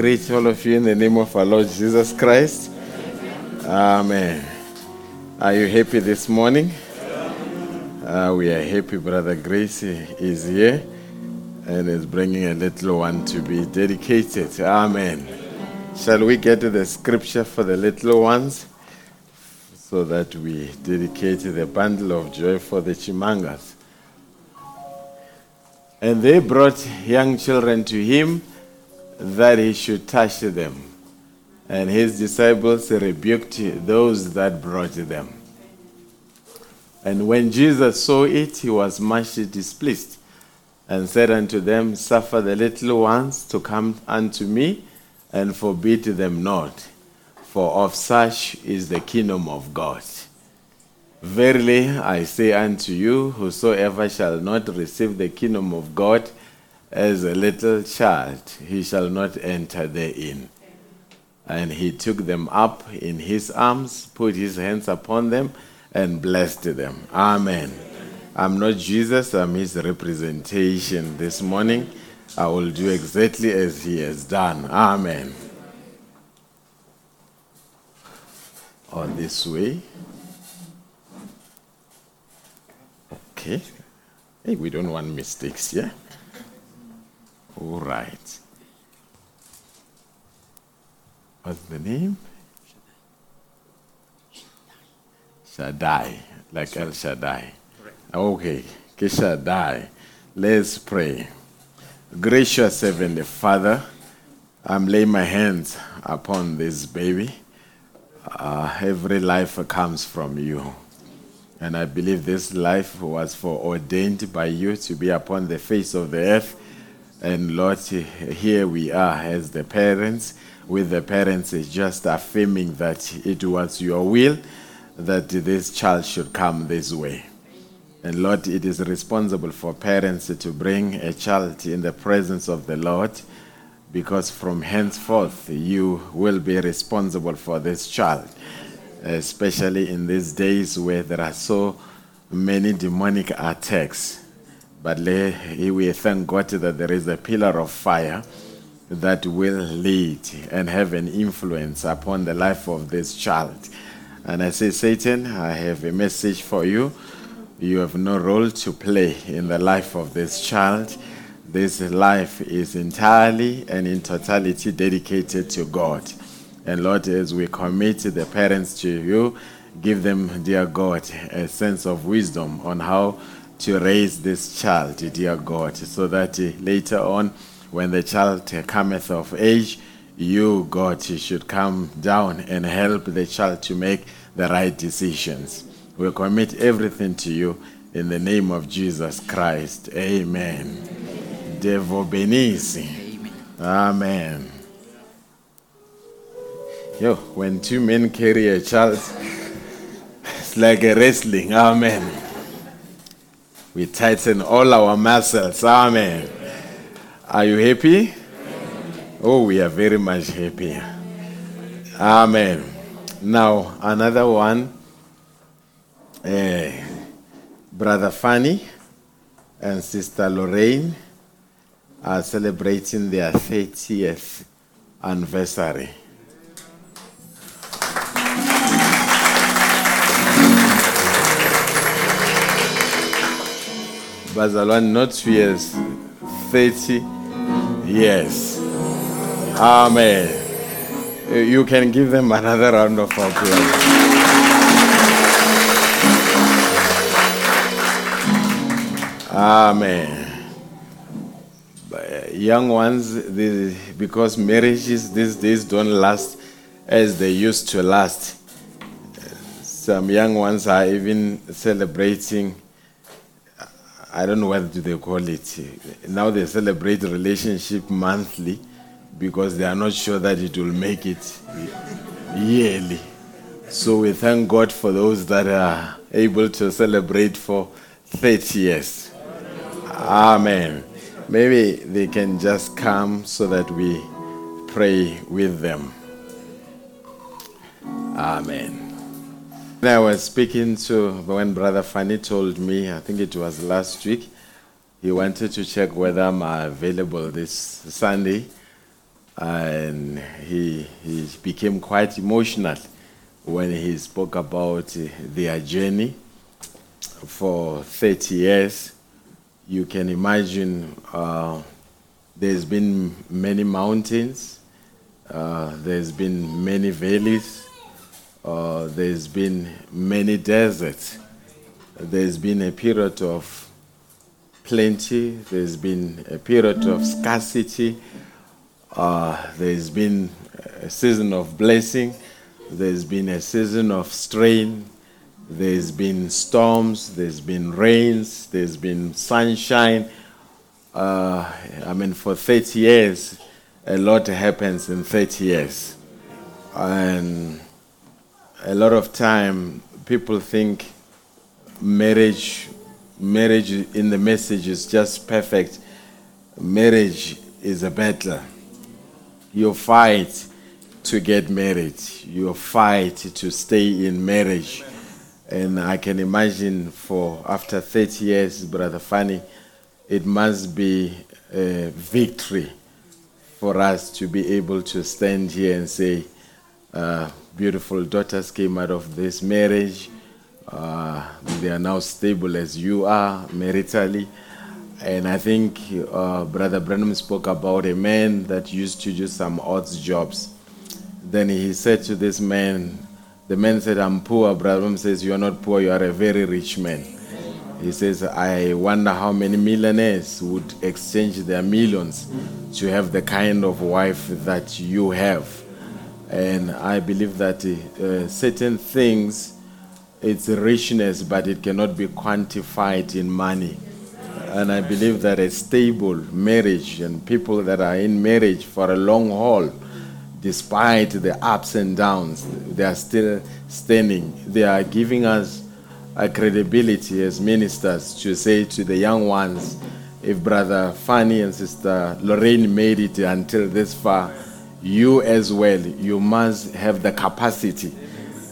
Greet all of you in the name of our Lord Jesus Christ. Amen. Are you happy this morning? Uh, we are happy, Brother Gracie is here and is bringing a little one to be dedicated. Amen. Shall we get to the scripture for the little ones so that we dedicate the bundle of joy for the Chimangas? And they brought young children to him that he should touch them. And his disciples rebuked those that brought them. And when Jesus saw it, he was much displeased, and said unto them, Suffer the little ones to come unto me, and forbid them not, for of such is the kingdom of God. Verily I say unto you, whosoever shall not receive the kingdom of God as a little child, he shall not enter therein. And he took them up in his arms, put his hands upon them, and blessed them. Amen. I'm not Jesus, I'm his representation this morning. I will do exactly as he has done. Amen. Or this way. Okay. Hey, we don't want mistakes, yeah? All right. What's the name? Shaddai, like El Shaddai. Okay, Shaddai. Let's pray. Gracious Heavenly Father, I'm laying my hands upon this baby. Uh, every life comes from you. And I believe this life was foreordained by you to be upon the face of the earth. And Lord, here we are as the parents, with the parents just affirming that it was your will that this child should come this way. And Lord, it is responsible for parents to bring a child in the presence of the Lord because from henceforth you will be responsible for this child, especially in these days where there are so many demonic attacks. But we thank God that there is a pillar of fire that will lead and have an influence upon the life of this child. And I say, Satan, I have a message for you. You have no role to play in the life of this child. This life is entirely and in totality dedicated to God. And Lord, as we commit the parents to you, give them, dear God, a sense of wisdom on how to raise this child, dear God, so that uh, later on, when the child cometh of age, you, God, should come down and help the child to make the right decisions. We commit everything to you in the name of Jesus Christ. Amen. Devo benisi. Amen. Yo, when two men carry a child, it's like a wrestling. Amen. We tighten all our muscles. Amen. Are you happy? Oh, we are very much happy. Amen. Now, another one. eh, Brother Fanny and Sister Lorraine are celebrating their 30th anniversary. Bazalwane not two years 30 years. Amen. You can give them another round of applause. Amen. Uh, Young ones, because marriages these days don't last as they used to last. Some young ones are even celebrating. I don't know what do they call it. Now they celebrate relationship monthly because they are not sure that it will make it yearly. So we thank God for those that are able to celebrate for 30 years. Amen. Maybe they can just come so that we pray with them. Amen. I was speaking to when Brother Fanny told me, I think it was last week, he wanted to check whether I'm available this Sunday. And he, he became quite emotional when he spoke about their journey for 30 years. You can imagine uh, there's been many mountains, uh, there's been many valleys, uh, there's been many deserts. There's been a period of plenty, there's been a period of scarcity, uh, there's been a season of blessing, there's been a season of strain, there's been storms, there's been rains, there's been sunshine. Uh, I mean, for 30 years, a lot happens in 30 years. And a lot of time people think marriage marriage in the message is just perfect. Marriage is a battle you fight to get married. You fight to stay in marriage. And i can imagine for after 30 years brother fanny it must be a victory for us to be able to stand here and say uh, beautiful daughters came out of this marriage. Uh, they are now stable as you are maritally. And I think uh, Brother Branham spoke about a man that used to do some odd jobs. Then he said to this man, the man said, I'm poor. Brother Branham says, You are not poor, you are a very rich man. He says, I wonder how many millionaires would exchange their millions to have the kind of wife that you have. And I believe that uh, certain things, it's richness, but it cannot be quantified in money. And I believe that a stable marriage and people that are in marriage for a long haul, despite the ups and downs, they are still standing. They are giving us a credibility as ministers to say to the young ones, if Brother Fanny and Sister Lorraine made it until this far, you as well, you must have the capacity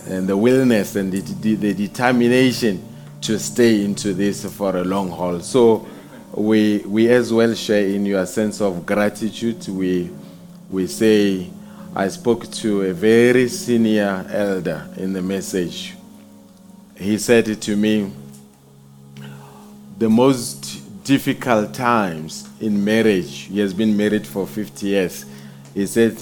and the willingness and the, the, the determination to stay into this for a long haul. So we, we as well share in your sense of gratitude. We, we say, I spoke to a very senior elder in the message. He said to me, the most difficult times in marriage, he has been married for 50 years. He said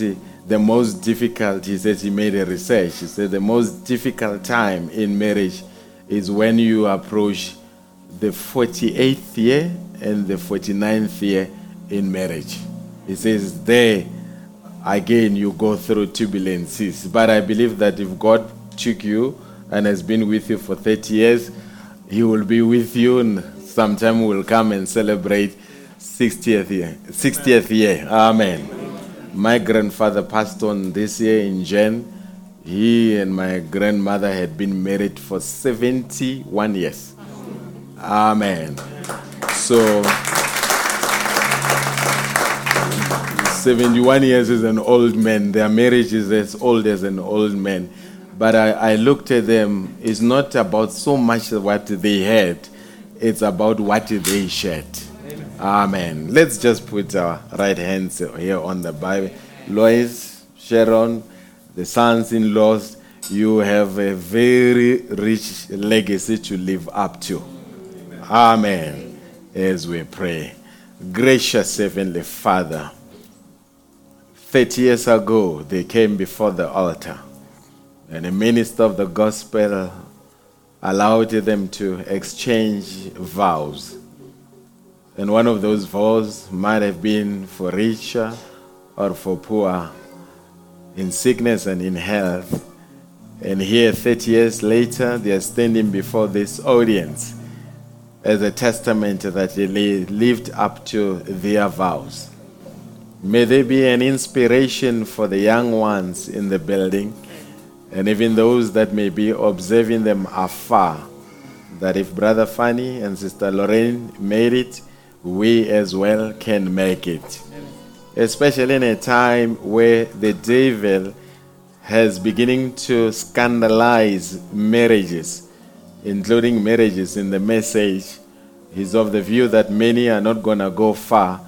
the most difficult, he said he made a research. He said the most difficult time in marriage is when you approach the 48th year and the 49th year in marriage. He says there again you go through turbulences. But I believe that if God took you and has been with you for 30 years, He will be with you and sometime will come and celebrate 60th year. 60th year. Amen. My grandfather passed on this year in Jan. He and my grandmother had been married for 71 years. Amen. So 71 years is an old man. Their marriage is as old as an old man. But I, I looked at them, it's not about so much what they had, it's about what they shared. Amen. Let's just put our right hands here on the Bible. Lois, Sharon, the sons in laws, you have a very rich legacy to live up to. Amen. As we pray. Gracious Heavenly Father, 30 years ago they came before the altar, and the minister of the gospel allowed them to exchange vows. And one of those vows might have been for richer or for poor, in sickness and in health. And here, 30 years later, they are standing before this audience as a testament that they lived up to their vows. May they be an inspiration for the young ones in the building and even those that may be observing them afar. That if Brother Fanny and Sister Lorraine made it, we as well can make it. Especially in a time where the devil has beginning to scandalize marriages, including marriages in the message. He's of the view that many are not going to go far,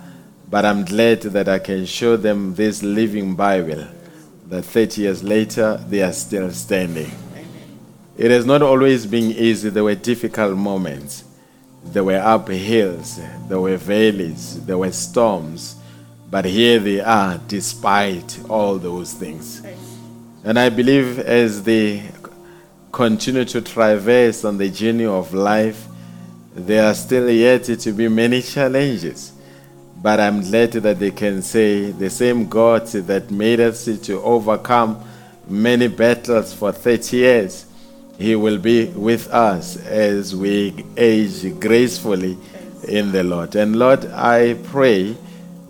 but I'm glad that I can show them this living Bible, that 30 years later they are still standing. It has not always been easy. There were difficult moments. There were up hills, there were valleys, there were storms, but here they are despite all those things. And I believe as they continue to traverse on the journey of life, there are still yet to be many challenges. But I'm glad that they can say the same God that made us to overcome many battles for 30 years, He will be with us as we age gracefully in the Lord. And Lord, I pray,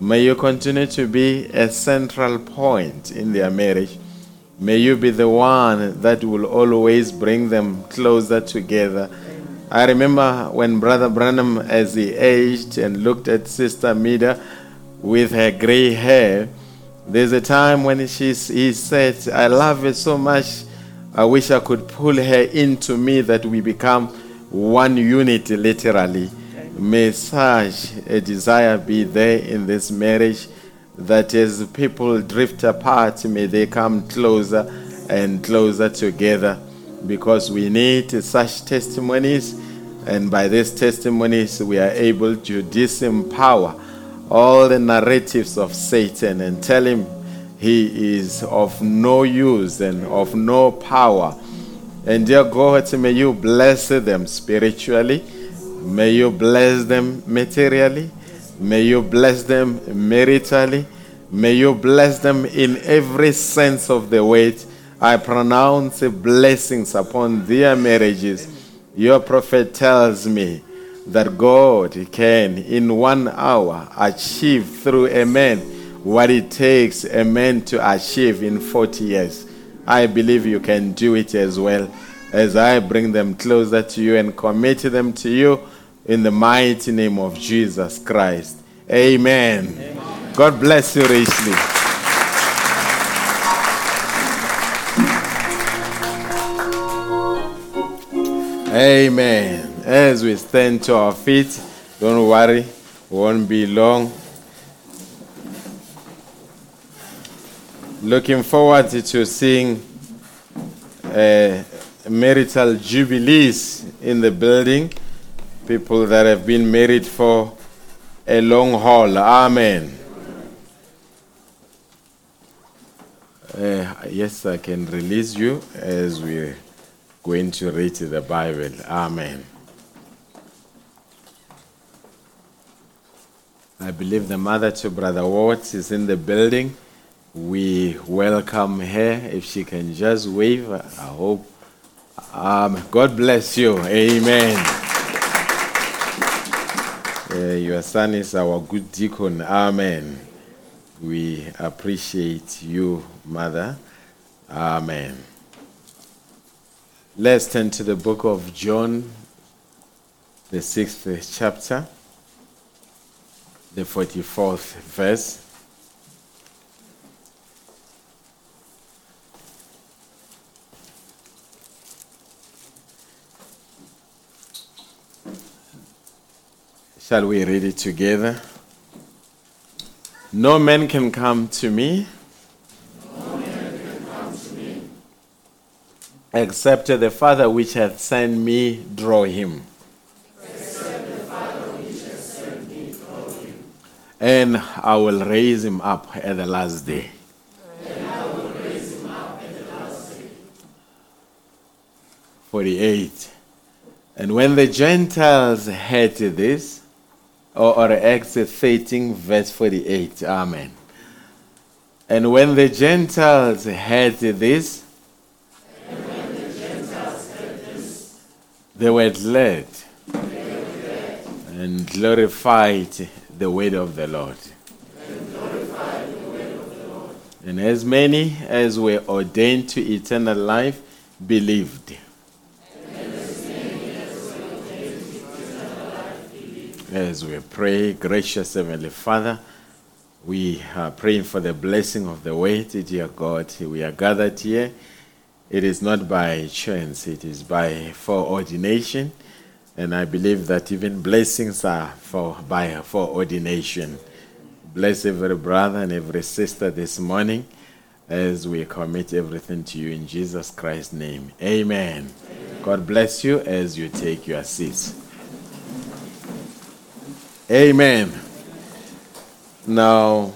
may you continue to be a central point in their marriage. May you be the one that will always bring them closer together. I remember when Brother Branham, as he aged and looked at Sister Meda with her gray hair, there's a time when she, he said, I love her so much, I wish I could pull her into me that we become one unit, literally. May such a desire be there in this marriage that as people drift apart, may they come closer and closer together because we need such testimonies. And by these testimonies, we are able to disempower all the narratives of Satan and tell him he is of no use and of no power. And dear God, may you bless them spiritually. May you bless them materially. May you bless them maritally. May you bless them in every sense of the word. I pronounce blessings upon their marriages. Your prophet tells me that God can, in one hour, achieve through a man what it takes a man to achieve in 40 years. I believe you can do it as well as I bring them closer to you and commit them to you in the mighty name of Jesus Christ. Amen. God bless you richly. Amen. As we stand to our feet, don't worry, won't be long. Looking forward to seeing uh, marital jubilees in the building. People that have been married for a long haul. Amen. Uh, yes, I can release you as we're going to read the Bible. Amen. I believe the mother to Brother Watts is in the building. We welcome her. If she can just wave, I hope. Um, God bless you. Amen. Uh, your son is our good deacon. Amen. We appreciate you, Mother. Amen. Let's turn to the book of John, the sixth chapter, the 44th verse. Shall we read it together? No man can come to me, except the Father which hath sent me draw him. and I will raise him up at the last day. 48. And when the Gentiles heard this, or, or Acts 13, verse 48, Amen. And when the Gentiles heard this, they were glad and glorified the word of the Lord. And as many as were ordained to eternal life believed. As we pray, gracious Heavenly Father, we are praying for the blessing of the word, dear God. We are gathered here. It is not by chance, it is by foreordination. And I believe that even blessings are for by foreordination. Bless every brother and every sister this morning as we commit everything to you in Jesus Christ's name. Amen. God bless you as you take your seats. Amen. Now,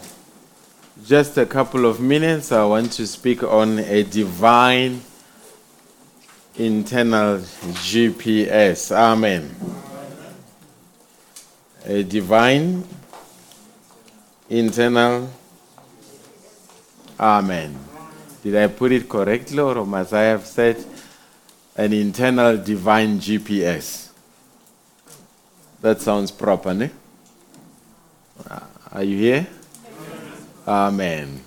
just a couple of minutes, I want to speak on a divine internal GPS. Amen. A divine internal. Amen. Did I put it correctly, or must I have said an internal divine GPS? That sounds proper, ne? Uh, are you here? Amen.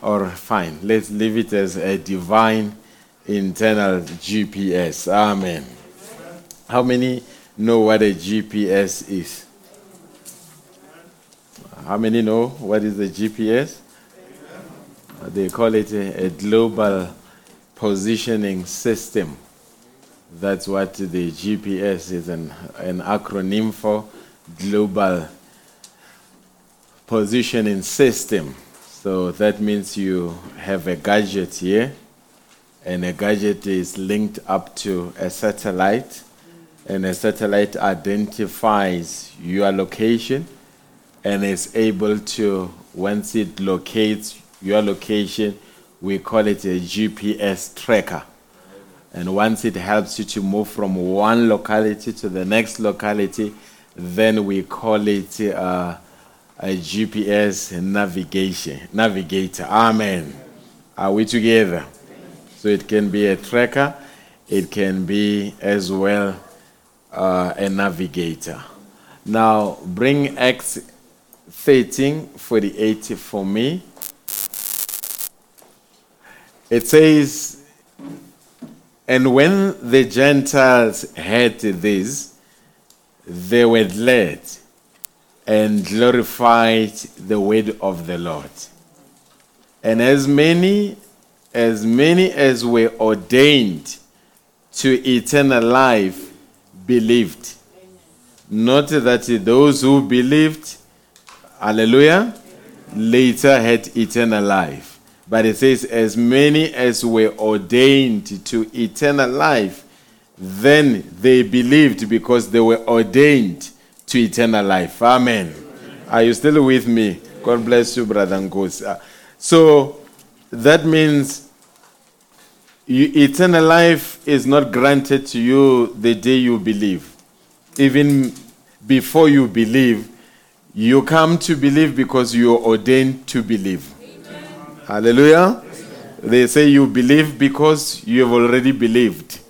Or fine, let's leave it as a divine internal GPS. Amen. How many know what a GPS is? How many know what is a GPS? Uh, they call it a, a global positioning system. That's what the GPS is an, an acronym for global positioning system. So that means you have a gadget here, and a gadget is linked up to a satellite, and a satellite identifies your location and is able to, once it locates your location, we call it a GPS tracker. And once it helps you to move from one locality to the next locality, then we call it uh, a GPS navigation navigator. Amen. Are we together? So it can be a tracker, it can be as well uh, a navigator. Now bring Acts 13 48 for me. It says, And when the Gentiles heard this, they were glad and glorified the word of the Lord. And as many as many as were ordained to eternal life believed. Not that those who believed, hallelujah, later had eternal life. But it says, as many as were ordained to eternal life, then they believed because they were ordained to eternal life. Amen. Are you still with me? God bless you, brother Ngosi. Uh, so that means you, eternal life is not granted to you the day you believe. Even before you believe, you come to believe because you are ordained to believe. Hallelujah. They say you believe because you have already believed.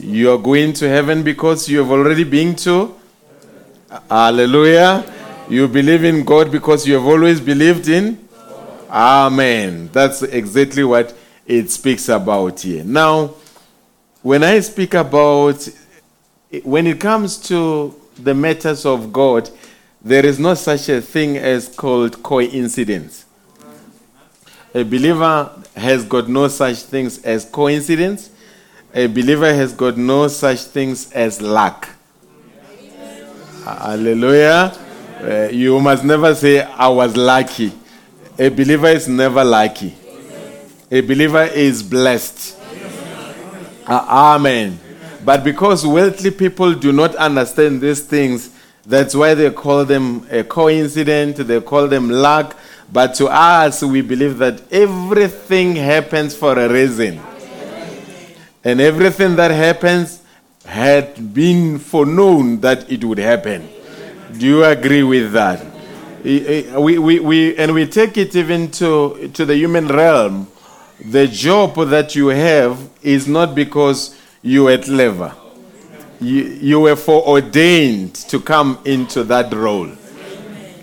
You are going to heaven because you have already been to. Hallelujah. You believe in God because you have always believed in. Amen. That's exactly what it speaks about here. Now, when I speak about, when it comes to the matters of God, there is no such a thing as called coincidence. A believer has got no such things as coincidence. A believer has got no such things as luck. Hallelujah. Uh, you must never say, I was lucky. A believer is never lucky. A believer is blessed. Uh, amen. But because wealthy people do not understand these things, That's why they call them a coincidence, they call them luck. But to us, we believe that everything happens for a reason. And everything that happens had been foreknown that it would happen. Do you agree with that? We, we, we, and we take it even to, to the human realm. The job that you have is not because you are clever. You, you were foreordained to come into that role.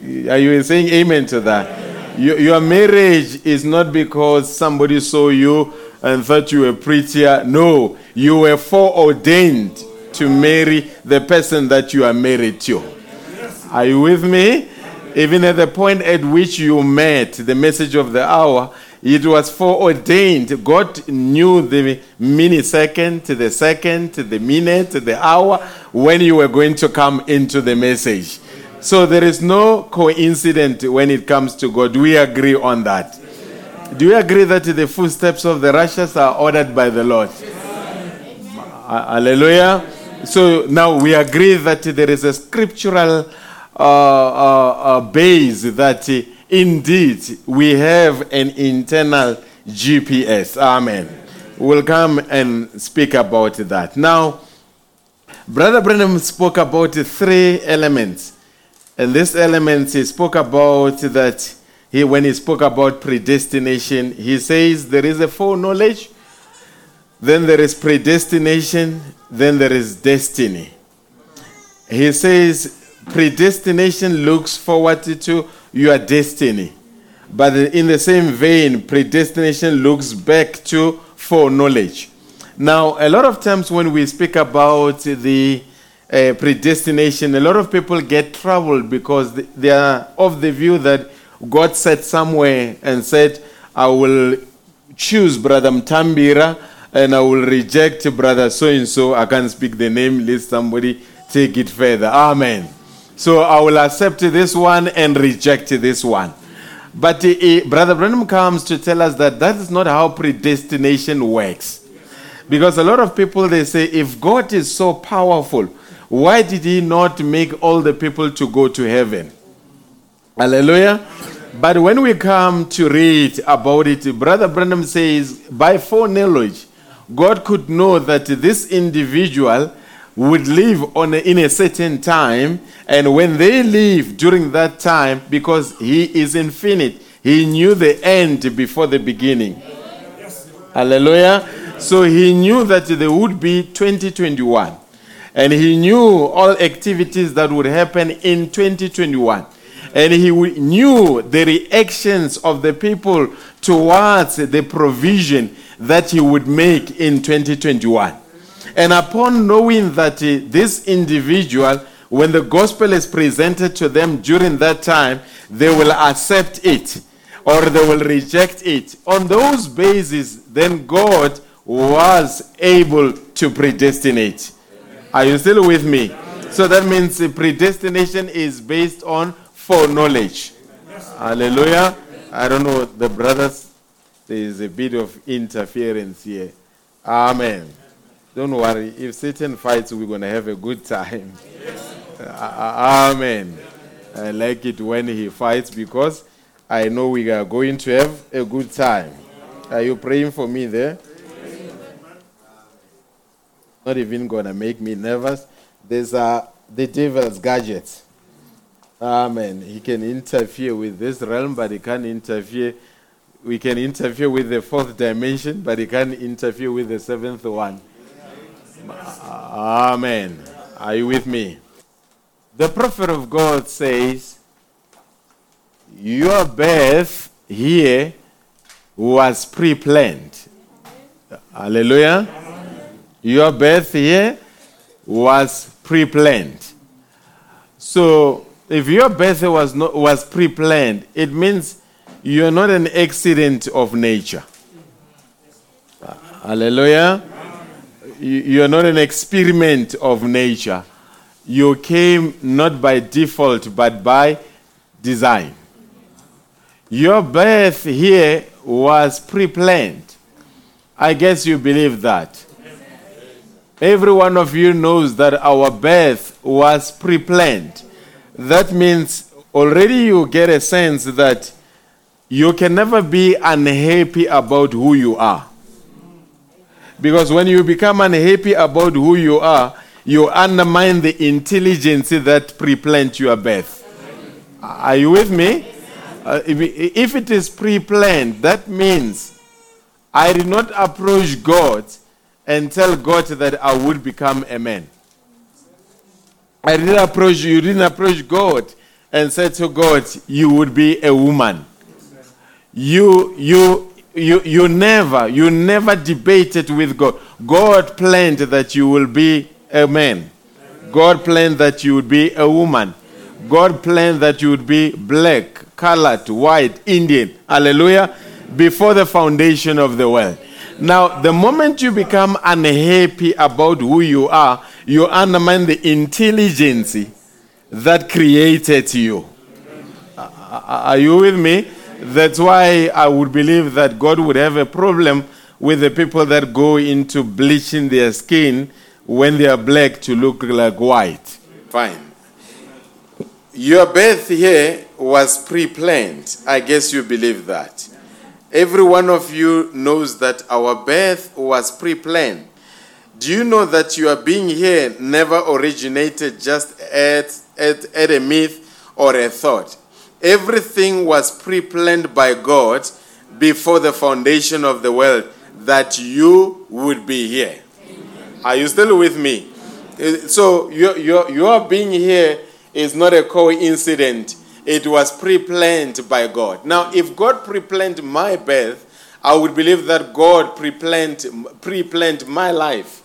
Are you saying amen to that? Your, your marriage is not because somebody saw you and thought you were prettier. No, you were foreordained to marry the person that you are married to. Are you with me? Even at the point at which you met, the message of the hour, it was foreordained. God knew the millisecond, the second, the minute, to the hour when you were going to come into the message. So there is no coincidence when it comes to God. We agree on that. Do you agree that the footsteps of the righteous are ordered by the Lord? Hallelujah. So now we agree that there is a scriptural uh, uh, uh, base that uh, indeed we have an internal GPS. Amen. We'll come and speak about that. Now, Brother Branham spoke about three elements. And this element he spoke about that he, when he spoke about predestination, he says there is a foreknowledge, then there is predestination, then there is destiny. He says predestination looks forward to your destiny. But in the same vein, predestination looks back to foreknowledge. Now, a lot of times when we speak about the uh, predestination, a lot of people get troubled because they are of the view that God sat somewhere and said, I will choose Brother Mtambira and I will reject Brother so and so. I can't speak the name, let somebody take it further. Amen. So I will accept this one and reject this one. But uh, Brother Branham comes to tell us that that is not how predestination works. Because a lot of people they say, if God is so powerful, why did He not make all the people to go to heaven? Hallelujah. But when we come to read about it, Brother Branham says, by foreknowledge, God could know that this individual would live on a, in a certain time, and when they live during that time, because He is infinite, He knew the end before the beginning. Hallelujah. So He knew that there would be 2021, and He knew all activities that would happen in 2021 and he knew the reactions of the people towards the provision that he would make in 2021. And upon knowing that uh, this individual, when the gospel is presented to them during that time, they will accept it or they will reject it. On those bases, then God was able to predestinate. Are you still with me? So that means predestination is based on foreknowledge. Hallelujah. I don't know, the brothers, there is a bit of interference here. Amen. Don't worry, if Satan fights, we're going to have a good time. Amen. I like it when he fights because I know we are going to have a good time. Are you praying for me there? Not even going to make me nervous. There's uh, the devil's gadgets. Amen. He can interfere with this realm, but he can't interfere. We can interfere with the fourth dimension, but he can't interfere with the seventh one. Amen. Are you with me? The prophet of God says, Your birth here was pre planned. Hallelujah. Your birth here was pre planned. So, if your birth was, not, was pre planned, it means you're not an accident of nature. Hallelujah. You're not an experiment of nature. You came not by default, but by design. Your birth here was pre planned. I guess you believe that. Every one of you knows that our birth was pre planned. That means already you get a sense that you can never be unhappy about who you are. Because when you become unhappy about who you are, you undermine the intelligence that pre-planned your birth. Are you with me? Uh, if, it is pre-planned, that means I did not approach God and tell God that I would become a man. I didn't approach you, you didn't approach God and said to God, you would be a woman. You you you you never you never debated with God. God planned that you will be a man. God planned that you would be a woman. God planned that you would be black, colored, white, Indian. Hallelujah. Before the foundation of the world. Now, the moment you become unhappy about who you are, you undermine the intelligence that created you. Are you with me? That's why I would believe that God would have a problem with the people that go into bleaching their skin when they are black to look like white. Fine. Your birth here was pre planned. I guess you believe that. Every one of you knows that our birth was pre planned. Do you know that your being here never originated just at, at, at a myth or a thought? Everything was pre planned by God before the foundation of the world that you would be here. Are you still with me? Uh, So, your, your, your being here is not a coincidence, it was pre planned by God. Now, if God pre planned my birth, I would believe that God pre planned pre-planned my life.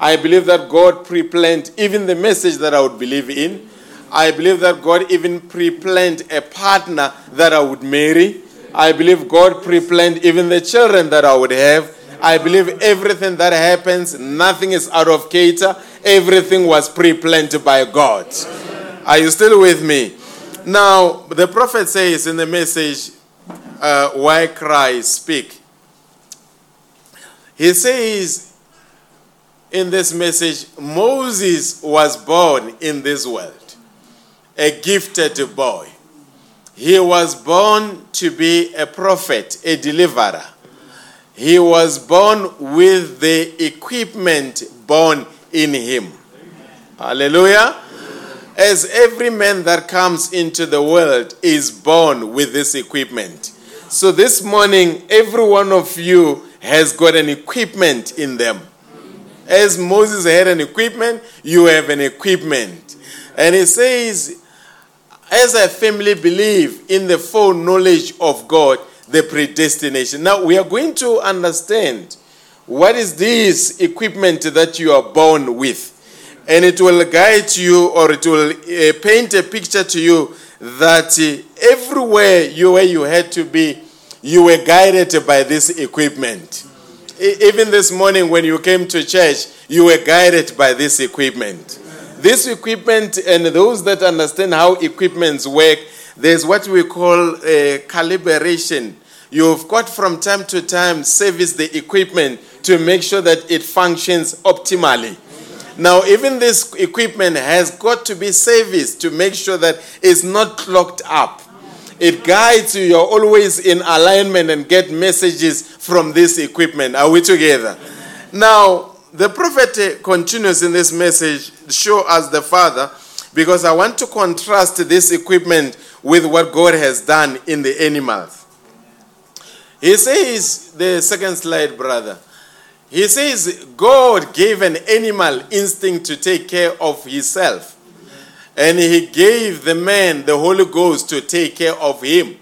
I believe that God pre planned even the message that I would believe in. I believe that God even pre planned a partner that I would marry. I believe God pre planned even the children that I would have. I believe everything that happens, nothing is out of cater. Everything was pre planned by God. Are you still with me? Now, the prophet says in the message, uh, Why Cry, Speak. He says in this message, Moses was born in this world, a gifted boy. He was born to be a prophet, a deliverer. He was born with the equipment born in him. Hallelujah. As every man that comes into the world is born with this equipment. So this morning, every one of you has got an equipment in them. As Moses had an equipment, you have an equipment. And he says, as a family believe in the foreknowledge of God, the predestination. Now we are going to understand what is this equipment that you are born with. And it will guide you or it will uh, paint a picture to you that uh, everywhere you where you had to be, you were guided by this equipment. Even this morning when you came to church, you were guided by this equipment. This equipment, and those that understand how equipments work, there's what we call a calibration. You've got from time to time service the equipment to make sure that it functions optimally. Now, even this equipment has got to be serviced to make sure that it's not clogged up. It guides you, you're always in alignment and get messages from this equipment. Are we together? Now, the prophet continues in this message, show us the Father, because I want to contrast this equipment with what God has done in the animals. He says, the second slide, brother. He says, God gave an animal instinct to take care of himself. And he gave the man the Holy Ghost to take care of him.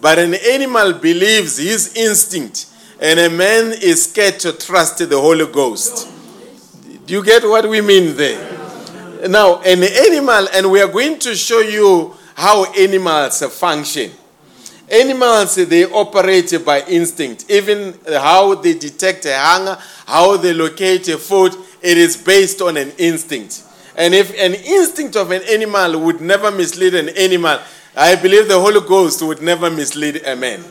But an animal believes his instinct, and a man is scared to trust the Holy Ghost. Do you get what we mean there? Now, an animal, and we are going to show you how animals function. Animals, they operate by instinct. Even how they detect a hunger, how they locate a food, it is based on an instinct. And if an instinct of an animal would never mislead an animal, I believe the Holy Ghost would never mislead a man.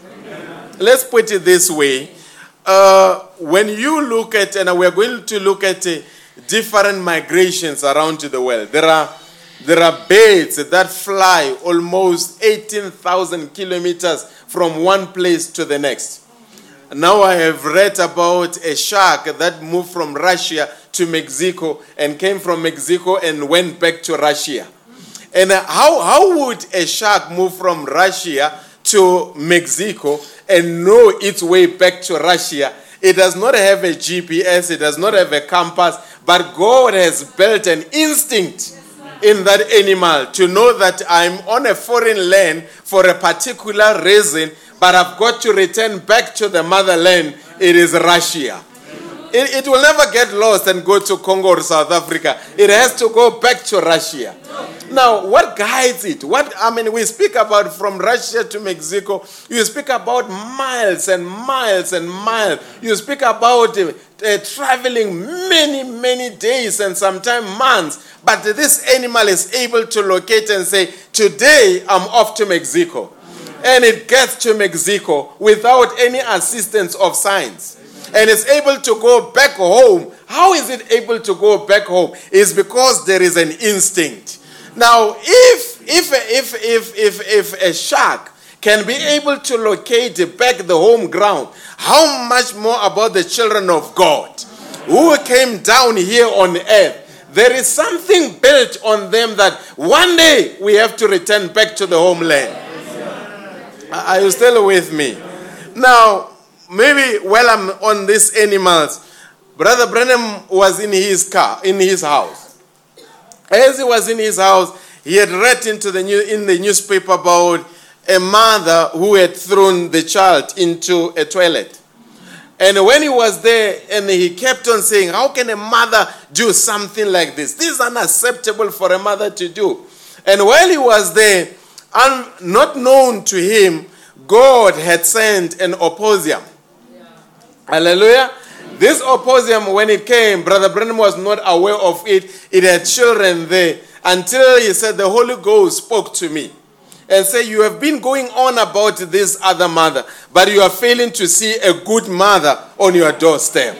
Let's put it this way. Uh, when you look at, and we're going to look at uh, different migrations around the world, there are There are birds that fly almost 18,000 kilometers from one place to the next. Now I have read about a shark that moved from Russia to Mexico and came from Mexico and went back to Russia. And how, how would a shark move from Russia to Mexico and know its way back to Russia? It does not have a GPS, it does not have a compass, but God has built an instinct in that animal to know that I'm on a foreign land for a particular reason, but I've got to return back to the motherland. It is Russia. It, it will never get lost and go to Congo or South Africa. It has to go back to Russia. Now, what guides it? What I mean, we speak about from Russia to Mexico. You speak about miles and miles and miles. You speak about uh, uh, traveling many, many days and sometimes months. But this animal is able to locate and say, "Today I'm off to Mexico," and it gets to Mexico without any assistance of science and is able to go back home. How is it able to go back home? Is because there is an instinct. Now, if if if if if if a shark can be able to locate back the home ground, how much more about the children of God who came down here on earth? There is something built on them that one day we have to return back to the homeland. Are you still with me? Now, maybe while I'm on these animals, Brother Branham was in his car, in his house. As he was in his house, he had read into the new, in the newspaper about a mother who had thrown the child into a toilet. And when he was there, and he kept on saying, How can a mother do something like this? This is unacceptable for a mother to do. And while he was there, un- not known to him, God had sent an opposium. Hallelujah. This opposium, when it came, Brother Branham was not aware of it. It had children there until he said, The Holy Ghost spoke to me and said, You have been going on about this other mother, but you are failing to see a good mother on your doorstep.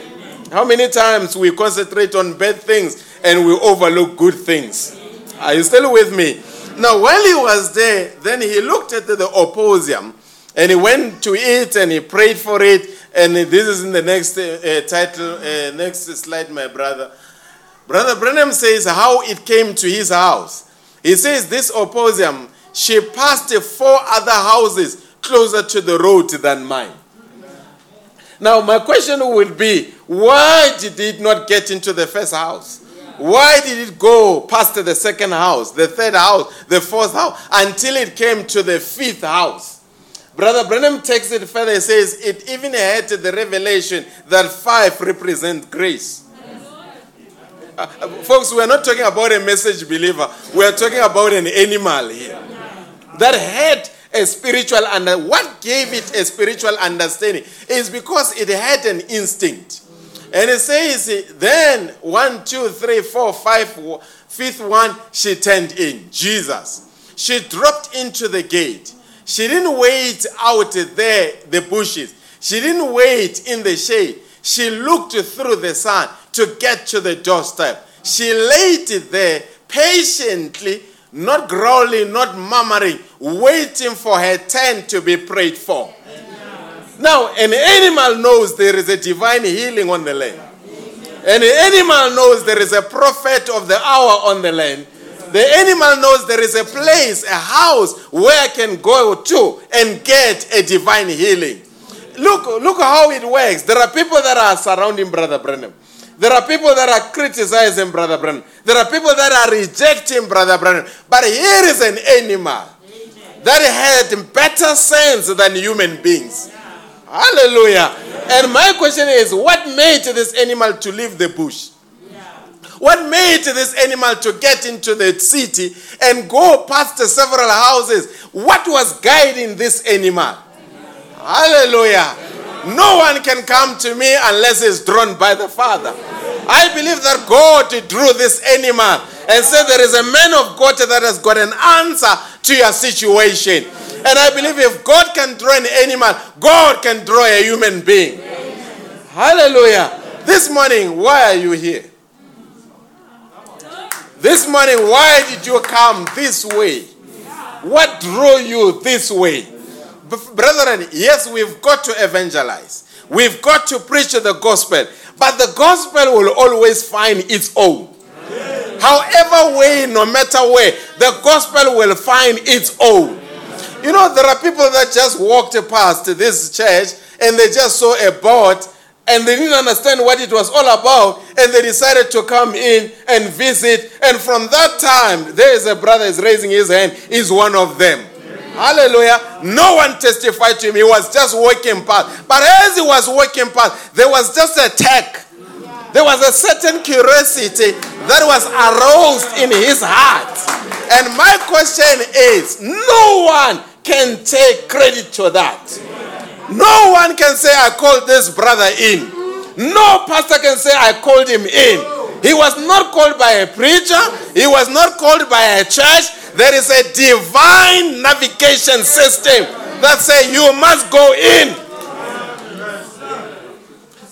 How many times we concentrate on bad things and we overlook good things? Are you still with me? Now, while he was there, then he looked at the opposium and he went to it and he prayed for it. And this is in the next uh, uh, title, uh, next slide, my brother. Brother Branham says how it came to his house. He says this opposium, she passed four other houses closer to the road than mine. Now, my question would be why did it not get into the first house? Why did it go past the second house, the third house, the fourth house, until it came to the fifth house? Brother Branham takes it further. He says it even had the revelation that five represent grace. Uh, folks, we are not talking about a message believer. We are talking about an animal here that had a spiritual and what gave it a spiritual understanding is because it had an instinct. And it says, then one, two, three, four, five, fifth one, she turned in. Jesus. She dropped into the gate. She didn't wait out there, the bushes. She didn't wait in the shade. She looked through the sun to get to the doorstep. She laid there patiently, not growling, not murmuring, waiting for her turn to be prayed for. Now, an animal knows there is a divine healing on the land. And an animal knows there is a prophet of the hour on the land. The animal knows there is a place, a house where I can go to and get a divine healing. Look, look how it works. There are people that are surrounding Brother Branham. There are people that are criticizing Brother Branham. There are people that are rejecting Brother Branham. But here is an animal that had better sense than human beings. Hallelujah. And my question is what made this animal to leave the bush? What made this animal to get into the city and go past several houses? What was guiding this animal? Hallelujah. No one can come to me unless it's drawn by the Father. I believe that God drew this animal and said there is a man of God that has got an answer to your situation. And I believe if God can draw an animal, God can draw a human being. Hallelujah. This morning, why are you here? This morning, why did you come this way? What drew you this way? Brethren, yes, we've got to evangelize. We've got to preach the gospel. But the gospel will always find its own. However way, no matter where, the gospel will find its own. You know, there are people that just walked past this church and they just saw a board and they didn't understand what it was all about and they decided to come in and visit. And from that time, there is a brother is raising his hand, is one of them. Hallelujah. No one testified to him. He was just walking past. But as he was walking past, there was just a tag. There was a certain curiosity that was aroused in his heart. And my question is no one can take credit to that. No one can say, I called this brother in. No pastor can say, I called him in. He was not called by a preacher, he was not called by a church. There is a divine navigation system that says you must go in.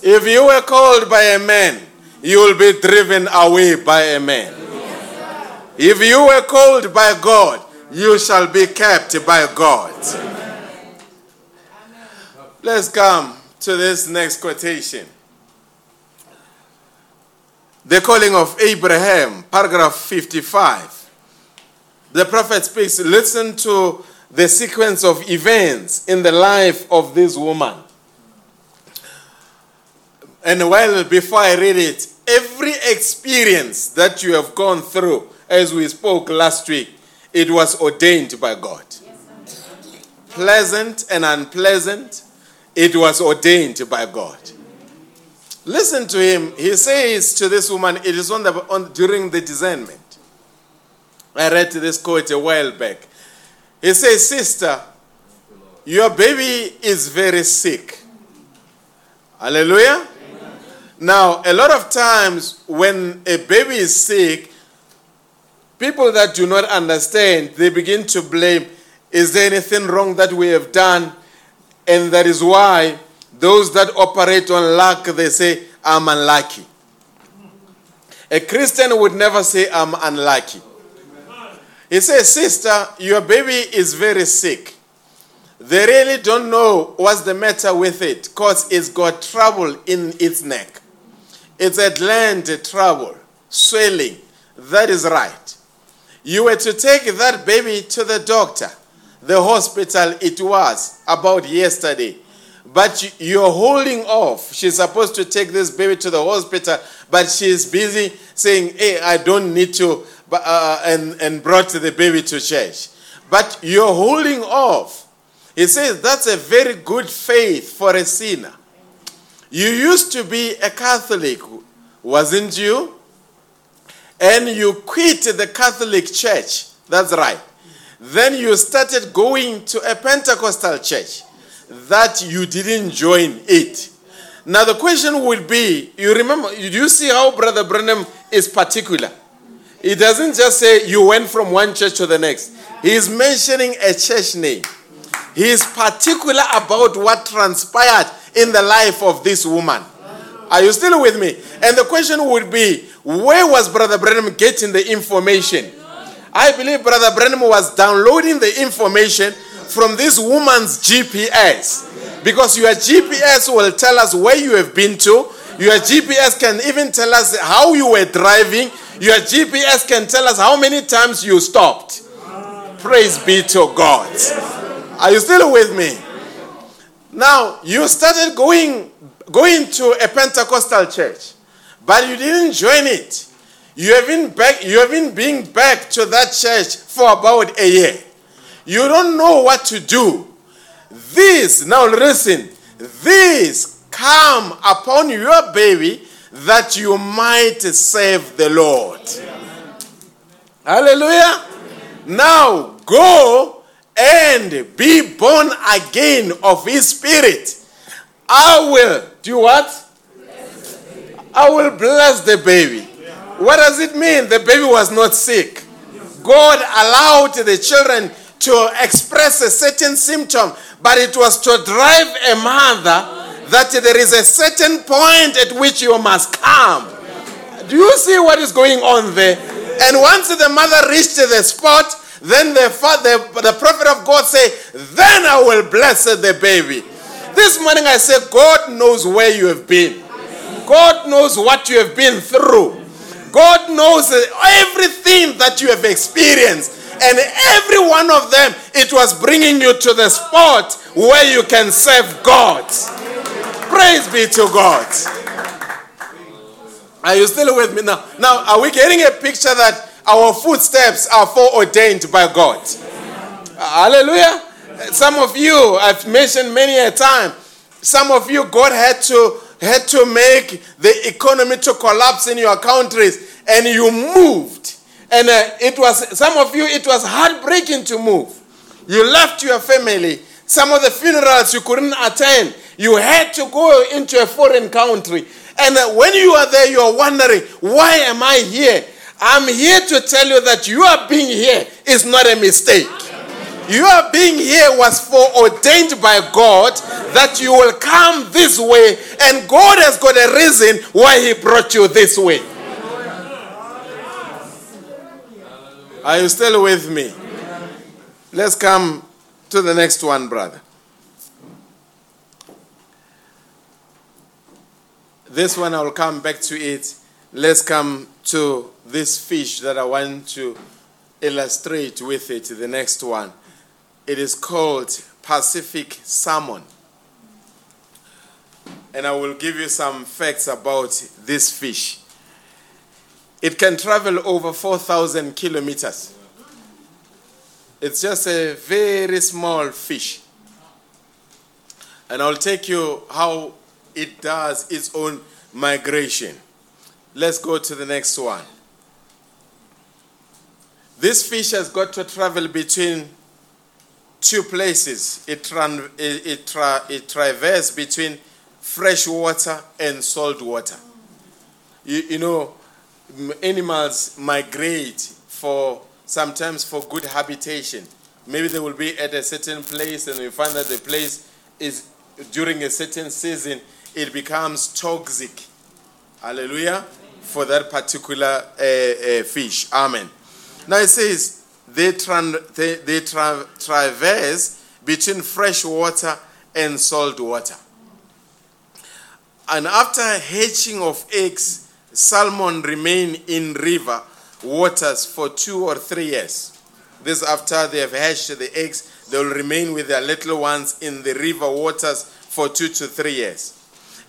If you were called by a man, you will be driven away by a man. If you were called by God, you shall be kept by God. Let's come to this next quotation. The calling of Abraham, paragraph 55. The prophet speaks, listen to the sequence of events in the life of this woman. And while before I read it, every experience that you have gone through, as we spoke last week, it was ordained by God. Pleasant and unpleasant, it was ordained by God. Listen to him. He says to this woman, it is on the, on, during the discernment. I read this quote a while back. He says, Sister, your baby is very sick. Hallelujah. Now, a lot of times when a baby is sick, people that do not understand, they begin to blame, is there anything wrong that we have done? And that is why those that operate on luck, they say, I'm unlucky. A Christian would never say, I'm unlucky. He says, Sister, your baby is very sick. They really don't know what's the matter with it because it's got trouble in its neck. It's a gland trouble, swelling. That is right. You were to take that baby to the doctor, the hospital it was about yesterday. But you're holding off. She's supposed to take this baby to the hospital, but she's busy saying, Hey, I don't need to, uh, and, and brought the baby to church. But you're holding off. He says that's a very good faith for a sinner. You used to be a Catholic, wasn't you? And you quit the Catholic church. That's right. Then you started going to a Pentecostal church that you didn't join it. Now the question would be, you remember, do you see how Brother Branham is particular? He doesn't just say you went from one church to the next. He is mentioning a church name. He is particular about what transpired in the life of this woman. Are you still with me? And the question would be, where was Brother Branham getting the information? I believe Brother Branham was downloading the information from this woman's GPS. Because your GPS will tell us where you have been to. Your GPS can even tell us how you were driving. Your GPS can tell us how many times you stopped. Praise be to God. Are you still with me? Now, you started going, going to a Pentecostal church, but you didn't join it. You have been back, you have been being back to that church for about a year. You don't know what to do. This, now listen, this come upon your baby that you might serve the Lord. Hallelujah. Now go and be born again of his spirit. I will do what? I will bless the baby. What does it mean? The baby was not sick. God allowed the children to express a certain symptom, but it was to drive a mother that there is a certain point at which you must come. Do you see what is going on there? And once the mother reached the spot, then the, father, the prophet of God said, Then I will bless the baby. This morning I said, God knows where you have been. God knows what you have been through. God knows everything that you have experienced. And every one of them, it was bringing you to the spot where you can serve God. Praise be to God. Are you still with me now? Now, are we getting a picture that our footsteps are foreordained by God? Hallelujah. Some of you, I've mentioned many a time, some of you, God had to had to make the economy to collapse in your countries, and you moved. And uh, it was some of you, it was heartbreaking to move. You left your family. Some of the funerals you couldn't attend. You had to go into a foreign country. And uh, when you are there, you are wondering, why am I here? I'm here to tell you that you are being here is not a mistake. Your being here was foreordained by God that you will come this way, and God has got a reason why He brought you this way. Are you still with me? Let's come to the next one, brother. This one I'll come back to it. Let's come to this fish that I want to illustrate with it, the next one. It is called Pacific salmon. And I will give you some facts about this fish. It can travel over 4,000 kilometers. It's just a very small fish. And I'll take you how it does its own migration. Let's go to the next one. This fish has got to travel between two places. It, tran- it, it, tra- it traverses between fresh water and salt water. You, you know, animals migrate for sometimes for good habitation. Maybe they will be at a certain place and you find that the place is during a certain season it becomes toxic. Hallelujah. For that particular uh, uh, fish. Amen. Now it says they, tran- they, they tra- traverse between fresh water and salt water. And after hatching of eggs, salmon remain in river waters for two or three years. This after they have hatched the eggs, they will remain with their little ones in the river waters for two to three years.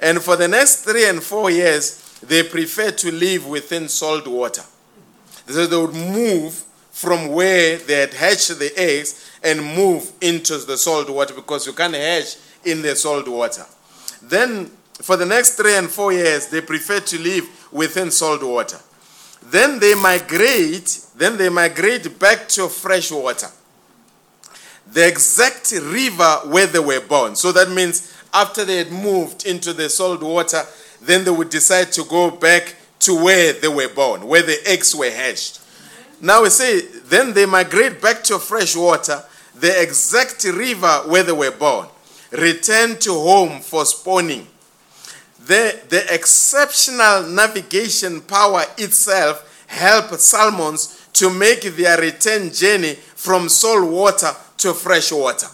And for the next three and four years, they prefer to live within salt water. So they would move from where they had hatched the eggs and move into the salt water because you can't hatch in the salt water. Then, for the next three and four years, they prefer to live within salt water. Then they migrate, then they migrate back to fresh water. The exact river where they were born. So that means after they had moved into the salt water, then they would decide to go back to where they were born, where the eggs were hatched. Now we say, then they migrate back to fresh water, the exact river where they were born, return to home for spawning. The, the exceptional navigation power itself helped salmons to make their return journey from salt water to fresh water.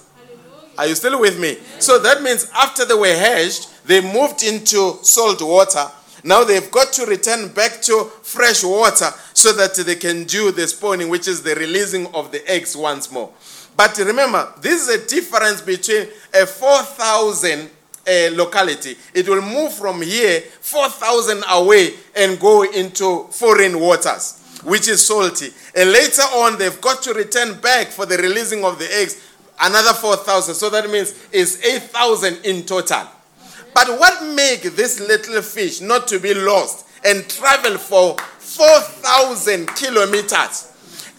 Are you still with me? So that means after they were hatched, they moved into salt water. Now they've got to return back to fresh water so that they can do the spawning, which is the releasing of the eggs once more. But remember, this is a difference between a 4,000 uh, locality. It will move from here 4,000 away and go into foreign waters, which is salty. And later on, they've got to return back for the releasing of the eggs, another 4,000. So that means it's 8,000 in total. But what make this little fish not to be lost and travel for 4,000 kilometers?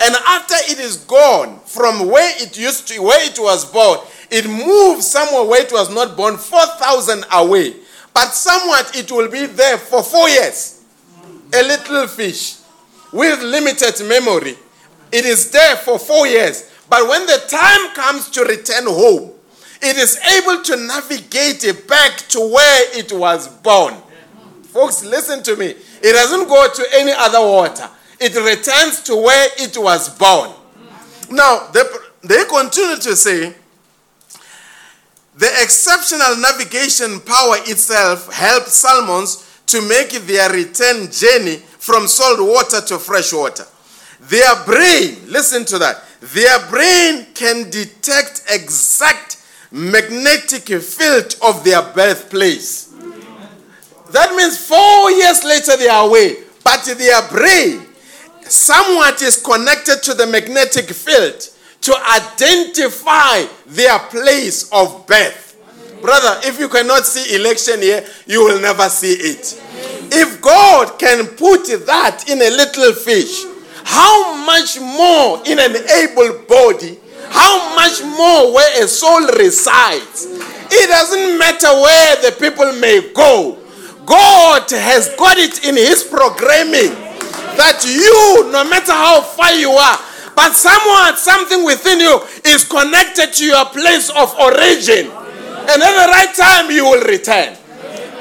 And after it is gone from where it used to, where it was born, it moves somewhere where it was not born, 4,000 away. But somewhat it will be there for four years. A little fish with limited memory. It is there for four years. But when the time comes to return home, it is able to navigate it back to where it was born. Folks, listen to me. It doesn't go to any other water. it returns to where it was born. Now, they, they continue to say, the exceptional navigation power itself helped salmons to make their return journey from salt water to fresh water. Their brain, listen to that, their brain can detect exact magnetic field of their birthplace. That means four years later they are away, but their brain somewhat is connected to the magnetic field to identify their place of birth. Brother, if you cannot see election here, you will never see it. If God can put that in a little fish, how much more in an able body? How much more where a soul resides? It doesn't matter where the people may go. God has got it in His programming that you, no matter how far you are, but someone, something within you is connected to your place of origin. And at the right time, you will return.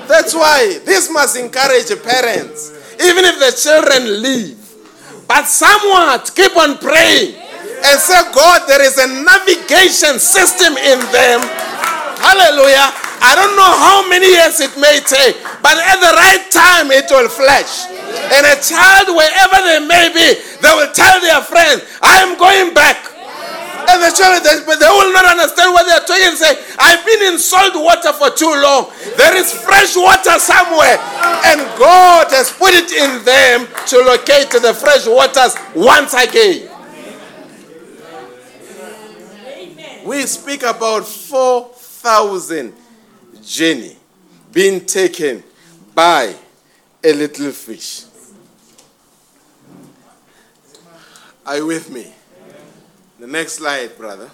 That's why this must encourage parents, even if the children leave. But somewhat keep on praying and say, God, there is a navigation system in them. Hallelujah. I don't know how many years it may take, but at the right time it will flash. And a child, wherever they may be, they will tell their friends, I am going back. And the children, they, but they will not understand what they are talking say, I've been in salt water for too long. There is fresh water somewhere. And God has put it in them to locate the fresh waters once again. We speak about 4,000 journey being taken by a little fish. Are you with me? The next slide, brother.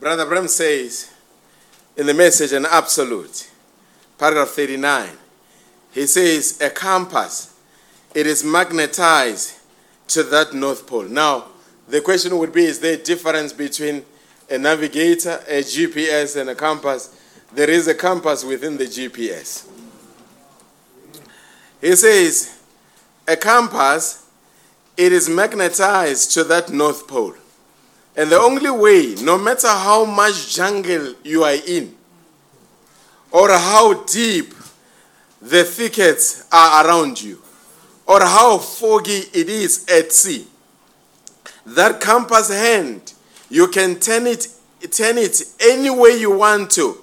Brother Branham says in the message, an absolute, paragraph 39, he says, a compass, it is magnetized to that North Pole. Now, the question would be is there a difference between a navigator, a GPS, and a compass? There is a compass within the GPS. He says, a compass, it is magnetized to that North Pole. And the only way, no matter how much jungle you are in, or how deep the thickets are around you, or how foggy it is at sea, that compass hand, you can turn it, turn it any way you want to.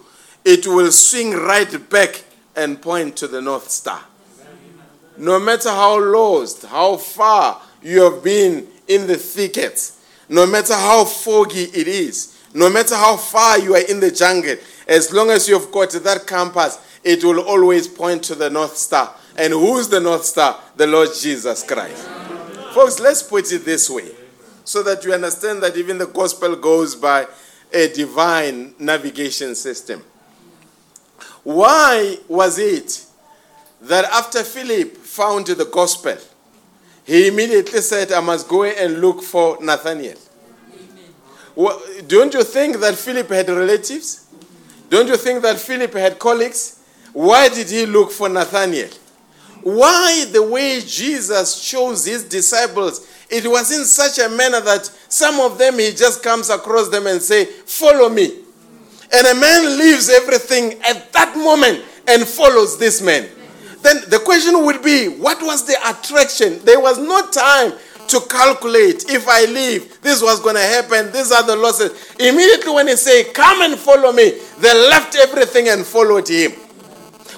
It will swing right back and point to the North Star. No matter how lost, how far you have been in the thickets, no matter how foggy it is, no matter how far you are in the jungle, as long as you've got that compass, it will always point to the North Star. And who's the North Star? The Lord Jesus Christ. Folks, let's put it this way so that you understand that even the gospel goes by a divine navigation system. Why was it that after Philip found the gospel, he immediately said, I must go and look for Nathaniel? Well, don't you think that Philip had relatives? Don't you think that Philip had colleagues? Why did he look for Nathaniel? Why the way Jesus chose his disciples? It was in such a manner that some of them he just comes across them and say, "Follow me." And a man leaves everything at that moment and follows this man. Then the question would be, what was the attraction? There was no time to calculate if I leave, this was going to happen, these are the losses. Immediately when he say, Come and follow me, they left everything and followed him.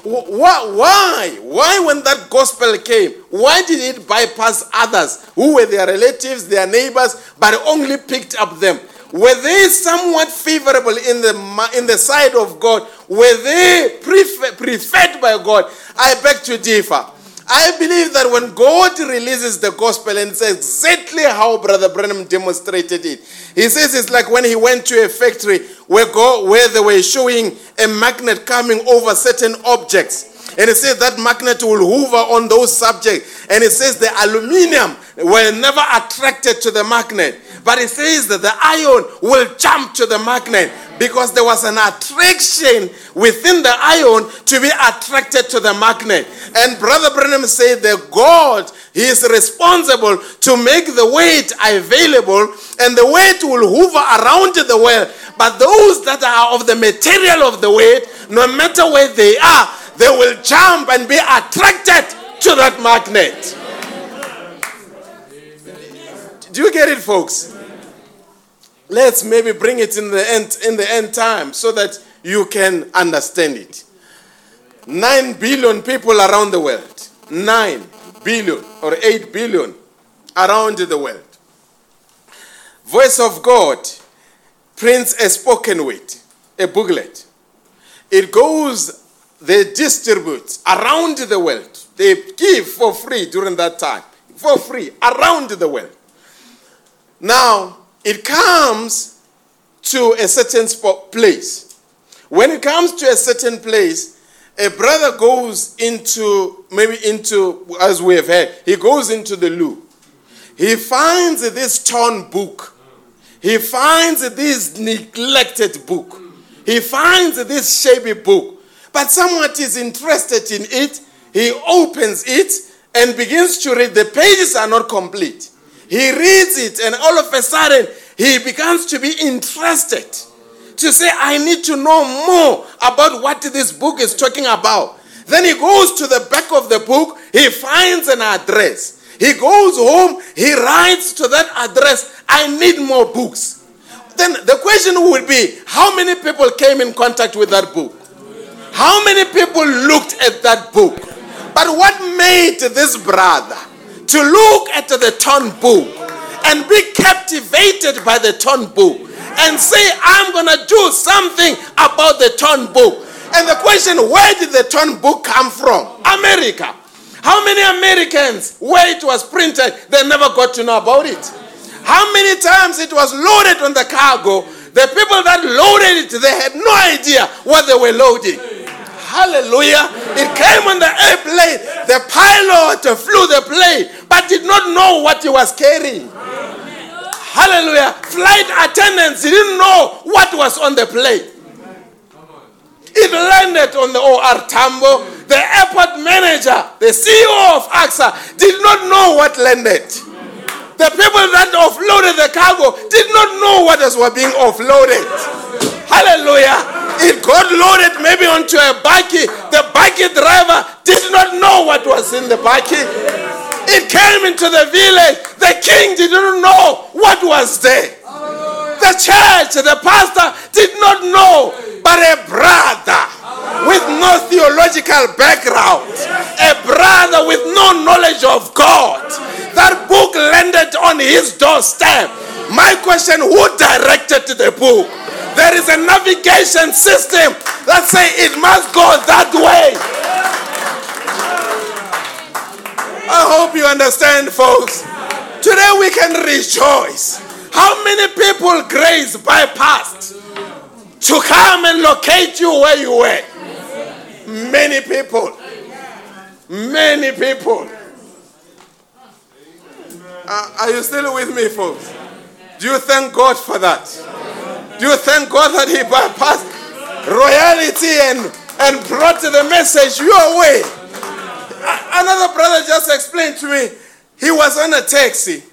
Why? Why? Why, when that gospel came, why did it bypass others who were their relatives, their neighbors, but only picked up them? Were they somewhat favorable in the, in the sight of God? Were they prefer, preferred by God? I beg to differ. I believe that when God releases the gospel and it's exactly how Brother Branham demonstrated it. He says it's like when he went to a factory where, God, where they were showing a magnet coming over certain objects. And it says that magnet will hover on those subjects. And it says the aluminium were never attracted to the magnet. But it says that the iron will jump to the magnet because there was an attraction within the iron to be attracted to the magnet. And Brother Branham said that God he is responsible to make the weight available, and the weight will hover around the well. But those that are of the material of the weight, no matter where they are, they will jump and be attracted to that magnet. Do you get it, folks? Let's maybe bring it in the end in the end time so that you can understand it. Nine billion people around the world. Nine billion or eight billion around the world. Voice of God prints a spoken word, a booklet. It goes, they distribute around the world. They give for free during that time, for free around the world. Now, it comes to a certain spot, place. When it comes to a certain place, a brother goes into, maybe into, as we have heard, he goes into the loo. He finds this torn book. He finds this neglected book. He finds this shabby book. But someone is interested in it. He opens it and begins to read. The pages are not complete. He reads it, and all of a sudden, he begins to be interested to say, I need to know more about what this book is talking about. Then he goes to the back of the book, he finds an address. He goes home, he writes to that address, I need more books. Then the question would be, how many people came in contact with that book? How many people looked at that book? But what made this brother to look at the torn book and be captivated by the torn book and say, I'm going to do something about the torn book? And the question, where did the torn book come from? America. How many Americans, where it was printed, they never got to know about it? How many times it was loaded on the cargo, the people that loaded it, they had no idea what they were loading. Hallelujah. It came on the airplane. The pilot flew the plane, but did not know what he was carrying. Hallelujah. Flight attendants didn't know what was on the plane. It landed on the OR Tambo. The airport manager, the CEO of ACSA, did not know what landed. The people that offloaded the cargo did not know what was being offloaded. Hallelujah. It got loaded maybe onto a bakkie. The bakkie driver did not know what was in the bakkie. It came into the village. The king did not know what was there. The church, the pastor did not know, but a brother with no theological background, a brother with no knowledge of God. That book landed on his doorstep. My question who directed the book? There is a navigation system that say it must go that way. I hope you understand, folks. Today we can rejoice. How many people grace bypassed to come and locate you where you were? Many people. Many people. Uh, are you still with me, folks? Do you thank God for that? Do you thank God that He bypassed royalty and, and brought the message your way? Another brother just explained to me he was on a taxi.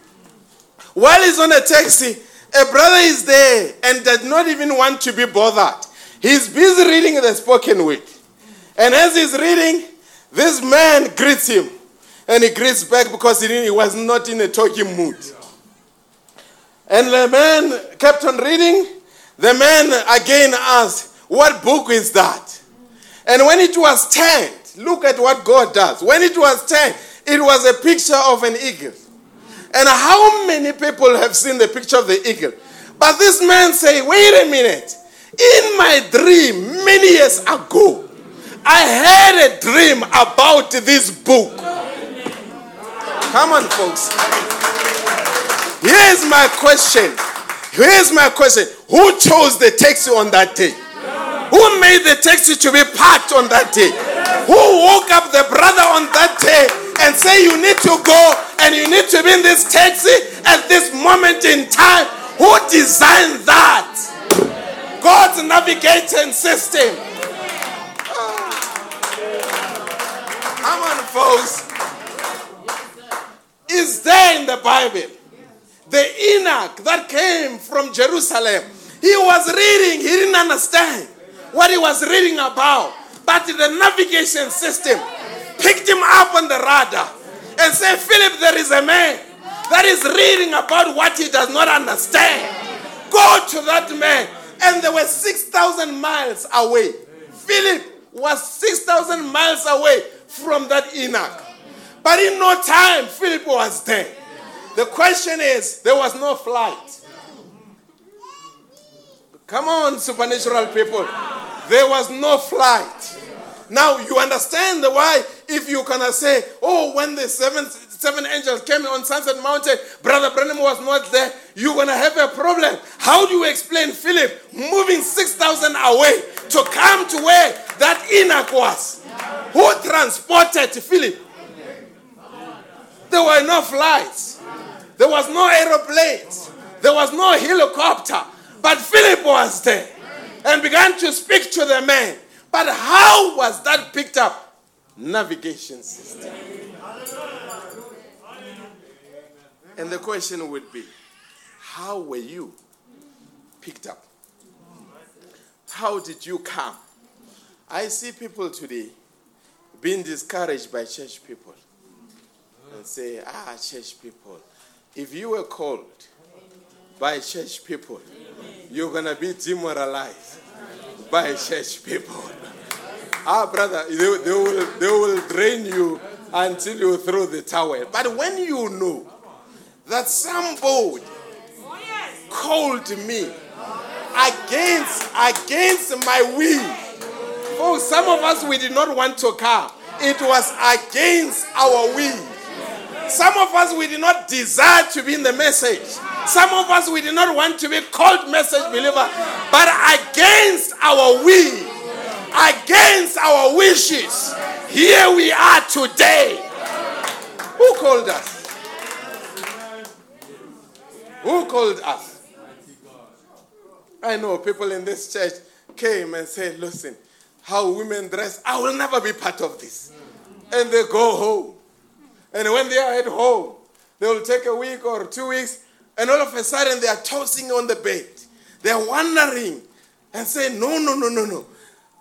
While he's on a taxi, a brother is there and does not even want to be bothered. He's busy reading the spoken word. And as he's reading, this man greets him. And he greets back because he, he was not in a talking mood. And the man kept on reading. The man again asked, What book is that? And when it was turned, look at what God does. When it was turned, it was a picture of an eagle. And how many people have seen the picture of the eagle? But this man say, wait a minute. In my dream, many years ago, I had a dream about this book. Come on, folks. Here's my question. Here's my question. Who chose the taxi on that day? Who made the taxi to be parked on that day? Who woke up the brother on that day and say you need to go and you need to be in this taxi at this moment in time? Who designed that? God's navigating system. Ah. Come on, folks. Is there in the Bible the eunuch that came from Jerusalem? He was reading, he didn't understand what he was reading about, but the navigation system picked him up on the radar and said, Philip, there is a man that is reading about what he does not understand. Go to that man. And they were 6,000 miles away. Philip was 6,000 miles away from that eunuch. But in no time, Philip was there. The question is, there was no flight. Come on, supernatural people. There was no flight. Now you understand why if you gonna say, oh, when the seven seven angels came on Sunset Mountain, Brother Branham was not there, you're gonna have a problem. How do you explain Philip moving six thousand away to come to where that eunuch was? Who transported Philip? There were no flights. There was no aeroplanes. There was no helicopter. But Philip was there and began to speak to the man. But how was that picked up? Navigation system. And the question would be how were you picked up? How did you come? I see people today being discouraged by church people and say, ah, church people, if you were called by church people, you're going to be demoralized by church people. Ah, brother, they, they, will, they will drain you until you throw the towel. But when you know that some somebody called me against against my will. Oh, some of us we did not want to come. It was against our will. Some of us we did not desire to be in the message. Some of us we did not want to be called message believer, but against our will, against our wishes. Here we are today. Who called us? Who called us? I know people in this church came and said, Listen, how women dress, I will never be part of this. And they go home. And when they are at home, they will take a week or two weeks, and all of a sudden they are tossing on the bed. They are wondering and saying, No, no, no, no, no.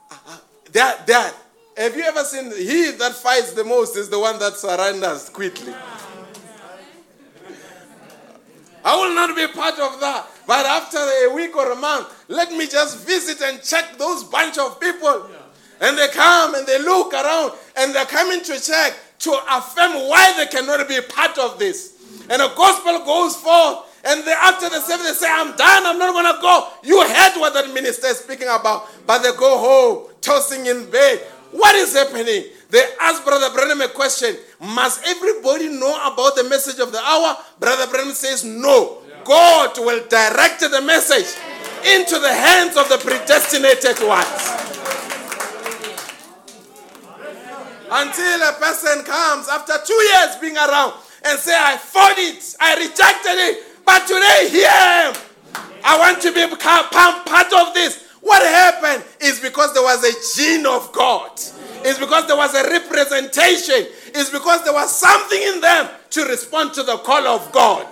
Uh, Dad, Dad, have you ever seen he that fights the most is the one that surrenders quickly? I will not be part of that. But after a week or a month, let me just visit and check those bunch of people. And they come and they look around and they're coming to check to affirm why they cannot be part of this. And the gospel goes forth. And they, after the service, they say, I'm done, I'm not going to go. You heard what that minister is speaking about. But they go home, tossing in bed. What is happening? They ask Brother Branham a question Must everybody know about the message of the hour? Brother Branham says, No. God will direct the message into the hands of the predestinated ones. Until a person comes after two years being around and say, I fought it, I rejected it, but today here I want to be part of this. What happened is because there was a gene of God. It's because there was a representation. It's because there was something in them to respond to the call of God.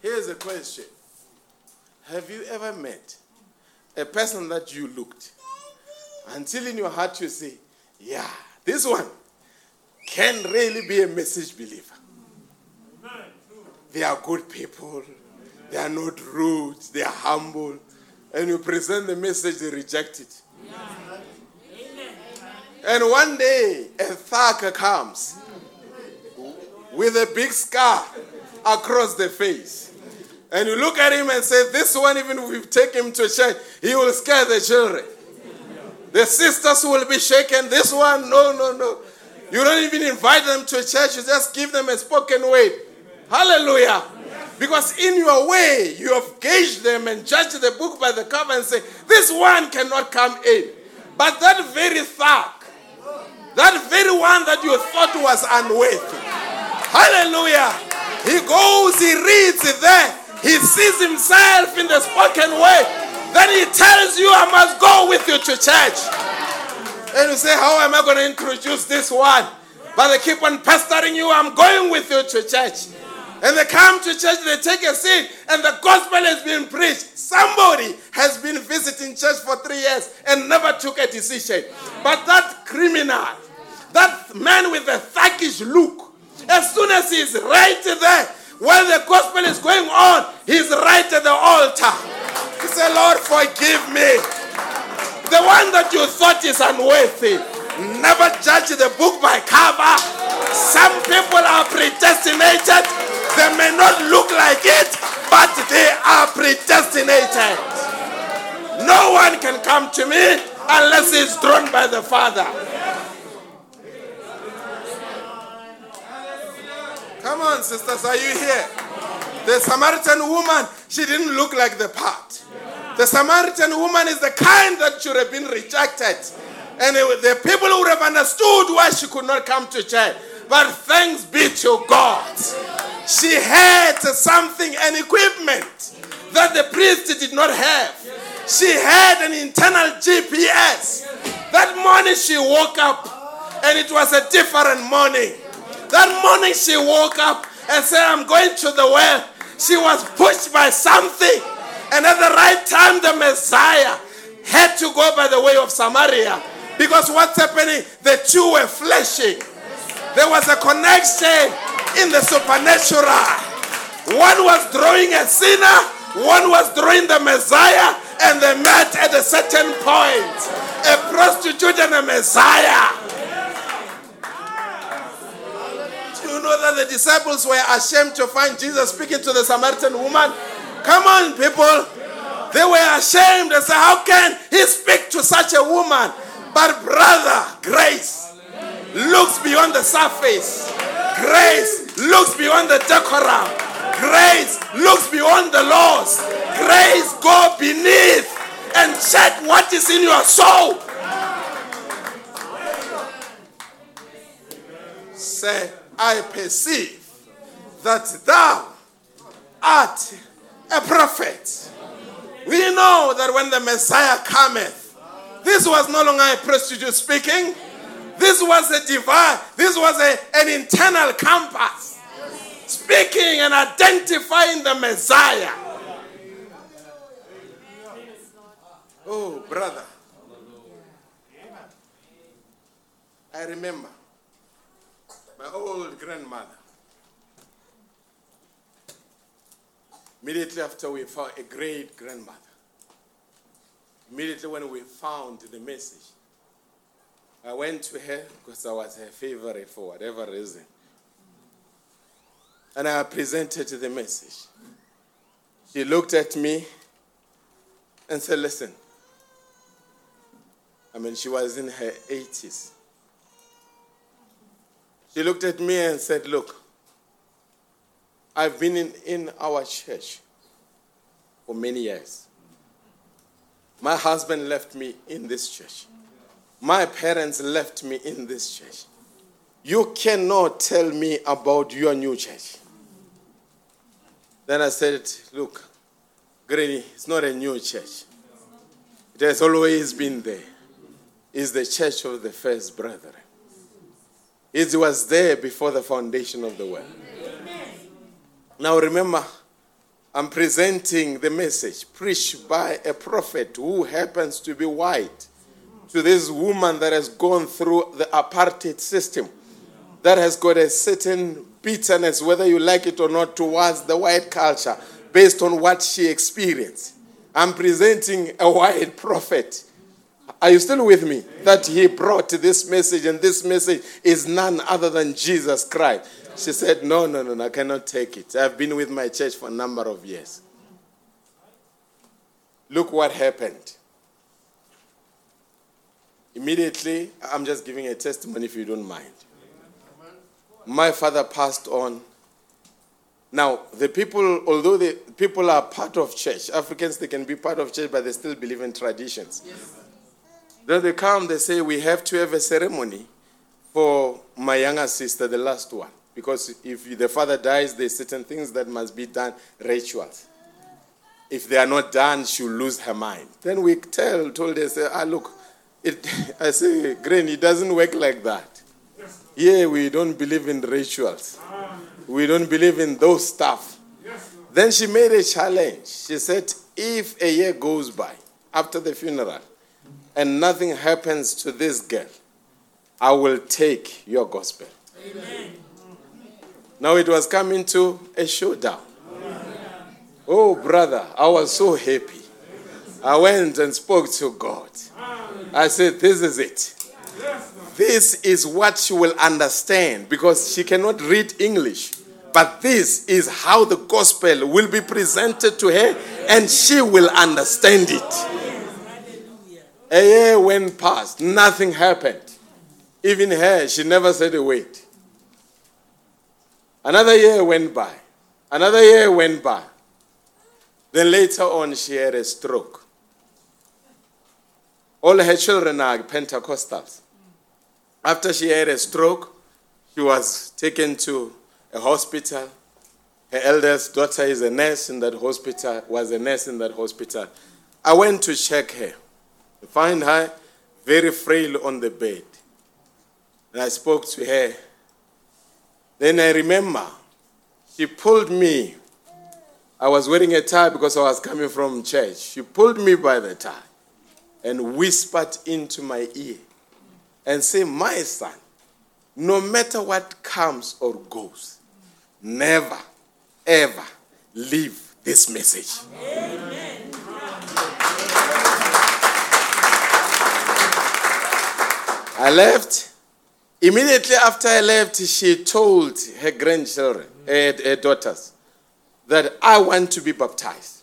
Here's a question Have you ever met a person that you looked until in your heart you say, Yeah, this one can really be a message believer? They are good people, they are not rude, they are humble. And you present the message, they reject it. And one day, a thug comes with a big scar across the face. And you look at him and say, This one, even if we take him to church, he will scare the children. The sisters will be shaken. This one, no, no, no. You don't even invite them to church, you just give them a spoken word. Hallelujah. Because in your way, you have gauged them and judged the book by the cover and say, This one cannot come in. But that very thug, that very one that you thought was unworthy, hallelujah. He goes, he reads it there. He sees himself in the spoken way. Then he tells you, I must go with you to church. And you say, How am I going to introduce this one? But they keep on pestering you, I'm going with you to church. And they come to church, they take a seat, and the gospel has been preached. Somebody has been visiting church for three years and never took a decision. But that criminal, that man with the thuggish look, as soon as he's right there, while the gospel is going on, he's right at the altar. He said, Lord, forgive me. The one that you thought is unworthy. Never judge the book by cover. Some people are predestinated. They may not look like it, but they are predestinated. No one can come to me unless he's drawn by the Father. Come on, sisters, are you here? The Samaritan woman, she didn't look like the part. The Samaritan woman is the kind that should have been rejected. And the people would have understood why she could not come to church. But thanks be to God. She had something, an equipment that the priest did not have. She had an internal GPS. That morning she woke up and it was a different morning. That morning she woke up and said, I'm going to the well. She was pushed by something. And at the right time, the Messiah had to go by the way of Samaria. Because what's happening? The two were fleshing. There was a connection in the supernatural. One was drawing a sinner, one was drawing the Messiah, and they met at a certain point. A prostitute and a Messiah. Do you know that the disciples were ashamed to find Jesus speaking to the Samaritan woman? Come on, people. They were ashamed. They said, How can he speak to such a woman? But, brother, grace looks beyond the surface. Grace looks beyond the decorum. Grace looks beyond the laws. Grace go beneath and check what is in your soul. Say, I perceive that thou art a prophet. We know that when the Messiah cometh, this was no longer a prostitute speaking. This was a divine, this was a, an internal compass speaking and identifying the Messiah. Oh, brother. I remember my old grandmother. Immediately after we found a great grandmother, immediately when we found the message, I went to her because I was her favorite for whatever reason. And I presented the message. She looked at me and said, Listen. I mean, she was in her 80s. She looked at me and said, Look, I've been in, in our church for many years. My husband left me in this church. My parents left me in this church. You cannot tell me about your new church. Then I said, Look, Granny, it's not a new church. It has always been there. It's the church of the first brethren. It was there before the foundation of the world. Now remember, I'm presenting the message preached by a prophet who happens to be white to this woman that has gone through the apartheid system, that has got a certain bitterness, whether you like it or not, towards the white culture based on what she experienced. I'm presenting a white prophet. Are you still with me? That he brought this message, and this message is none other than Jesus Christ. She said, No, no, no, I cannot take it. I've been with my church for a number of years. Look what happened. Immediately, I'm just giving a testimony if you don't mind. My father passed on. Now, the people, although the people are part of church, Africans, they can be part of church, but they still believe in traditions. Then they come, they say, We have to have a ceremony for my younger sister, the last one. Because if the father dies, there's certain things that must be done, rituals. if they are not done, she'll lose her mind. Then we tell, told her, say, ah, look, it, I say, Granny, it doesn't work like that. Yeah, we don't believe in rituals. We don't believe in those stuff. Then she made a challenge. She said, if a year goes by after the funeral and nothing happens to this girl, I will take your gospel. Now it was coming to a showdown. Oh, brother, I was so happy. I went and spoke to God. I said, This is it. This is what she will understand because she cannot read English. But this is how the gospel will be presented to her and she will understand it. A year went past, nothing happened. Even her, she never said a word. Another year went by. Another year went by. Then later on, she had a stroke. All her children are Pentecostals. After she had a stroke, she was taken to a hospital. Her eldest daughter is a nurse in that hospital, was a nurse in that hospital. I went to check her. I find her very frail on the bed. And I spoke to her. Then I remember she pulled me. I was wearing a tie because I was coming from church. She pulled me by the tie and whispered into my ear and said, My son, no matter what comes or goes, never, ever leave this message. Amen. I left. Immediately after I left, she told her grandchildren, her, her daughters, that I want to be baptized.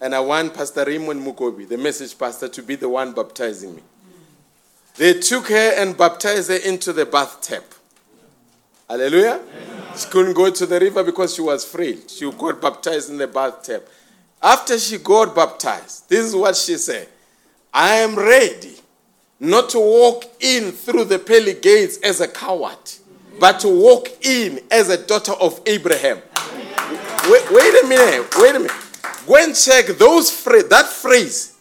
And I want Pastor Raymond Mukobi, the message pastor, to be the one baptizing me. They took her and baptized her into the bathtub. Hallelujah. She couldn't go to the river because she was frail. She got baptized in the bathtub. After she got baptized, this is what she said I am ready not to walk in through the pearly gates as a coward, but to walk in as a daughter of Abraham. Wait, wait a minute, wait a minute. Go and check those phra- that phrase.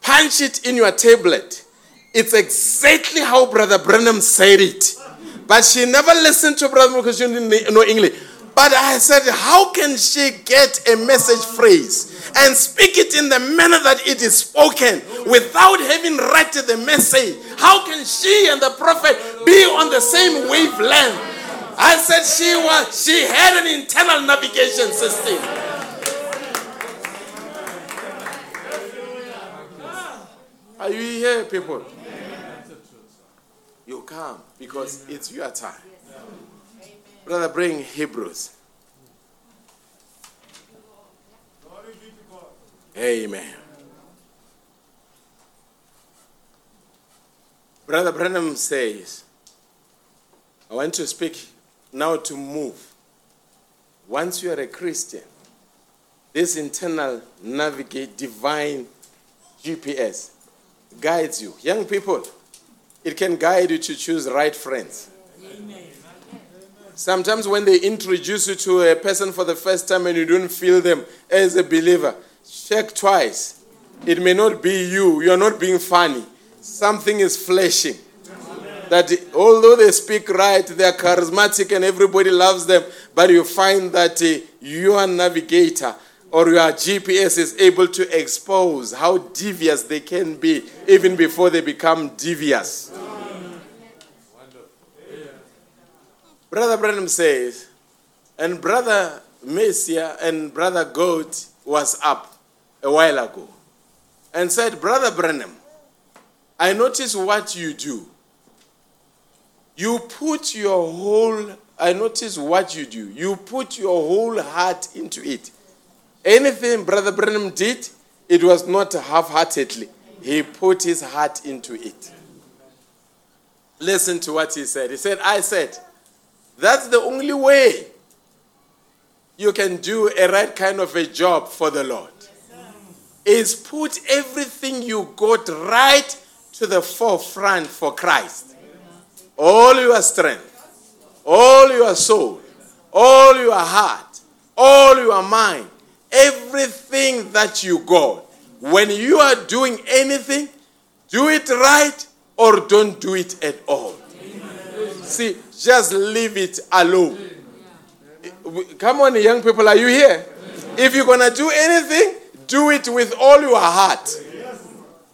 Punch it in your tablet. It's exactly how Brother Branham said it. But she never listened to Brother because she didn't know English. But I said, how can she get a message phrase and speak it in the manner that it is spoken without having read the message? How can she and the prophet be on the same wavelength? I said she was she had an internal navigation system. Are you here, people? You come because it's your time. Brother, bring Hebrews. Amen. Brother Branham says, I want to speak now to move. Once you are a Christian, this internal navigate divine GPS guides you. Young people, it can guide you to choose right friends. Sometimes when they introduce you to a person for the first time and you don't feel them as a believer, check twice. It may not be you. You are not being funny. Something is flashing. That although they speak right, they are charismatic and everybody loves them, but you find that uh, your navigator or your GPS is able to expose how devious they can be even before they become devious. Brother Branham says, and Brother Messiah and Brother Goat was up a while ago and said, Brother Branham, I notice what you do. You put your whole, I notice what you do. You put your whole heart into it. Anything Brother Branham did, it was not half heartedly. He put his heart into it. Listen to what he said. He said, I said, that's the only way you can do a right kind of a job for the Lord. Is put everything you got right to the forefront for Christ. All your strength, all your soul, all your heart, all your mind, everything that you got, when you are doing anything, do it right or don't do it at all. See, just leave it alone. Come on, young people, are you here? If you're going to do anything, do it with all your heart.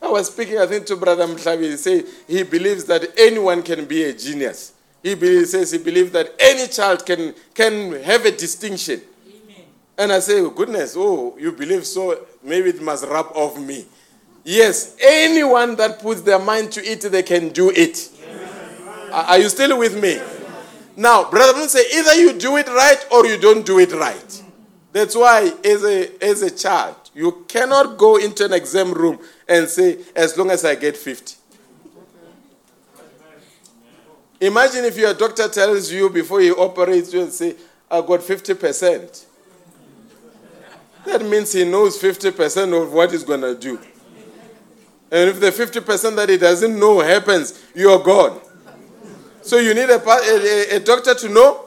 I was speaking, I think, to Brother Mtlavi. He said he believes that anyone can be a genius. He believes, says he believes that any child can, can have a distinction. And I say, oh, goodness, oh, you believe so? Maybe it must rub off me. Yes, anyone that puts their mind to it, they can do it. Are are you still with me? Now, Brother Brown say either you do it right or you don't do it right. That's why, as a, as a child, you cannot go into an exam room and say, as long as I get 50. Imagine if your doctor tells you before he operates you and say, I got 50%. That means he knows 50% of what he's going to do. And if the 50% that he doesn't know happens, you're gone. So you need a, a, a- doctor to know,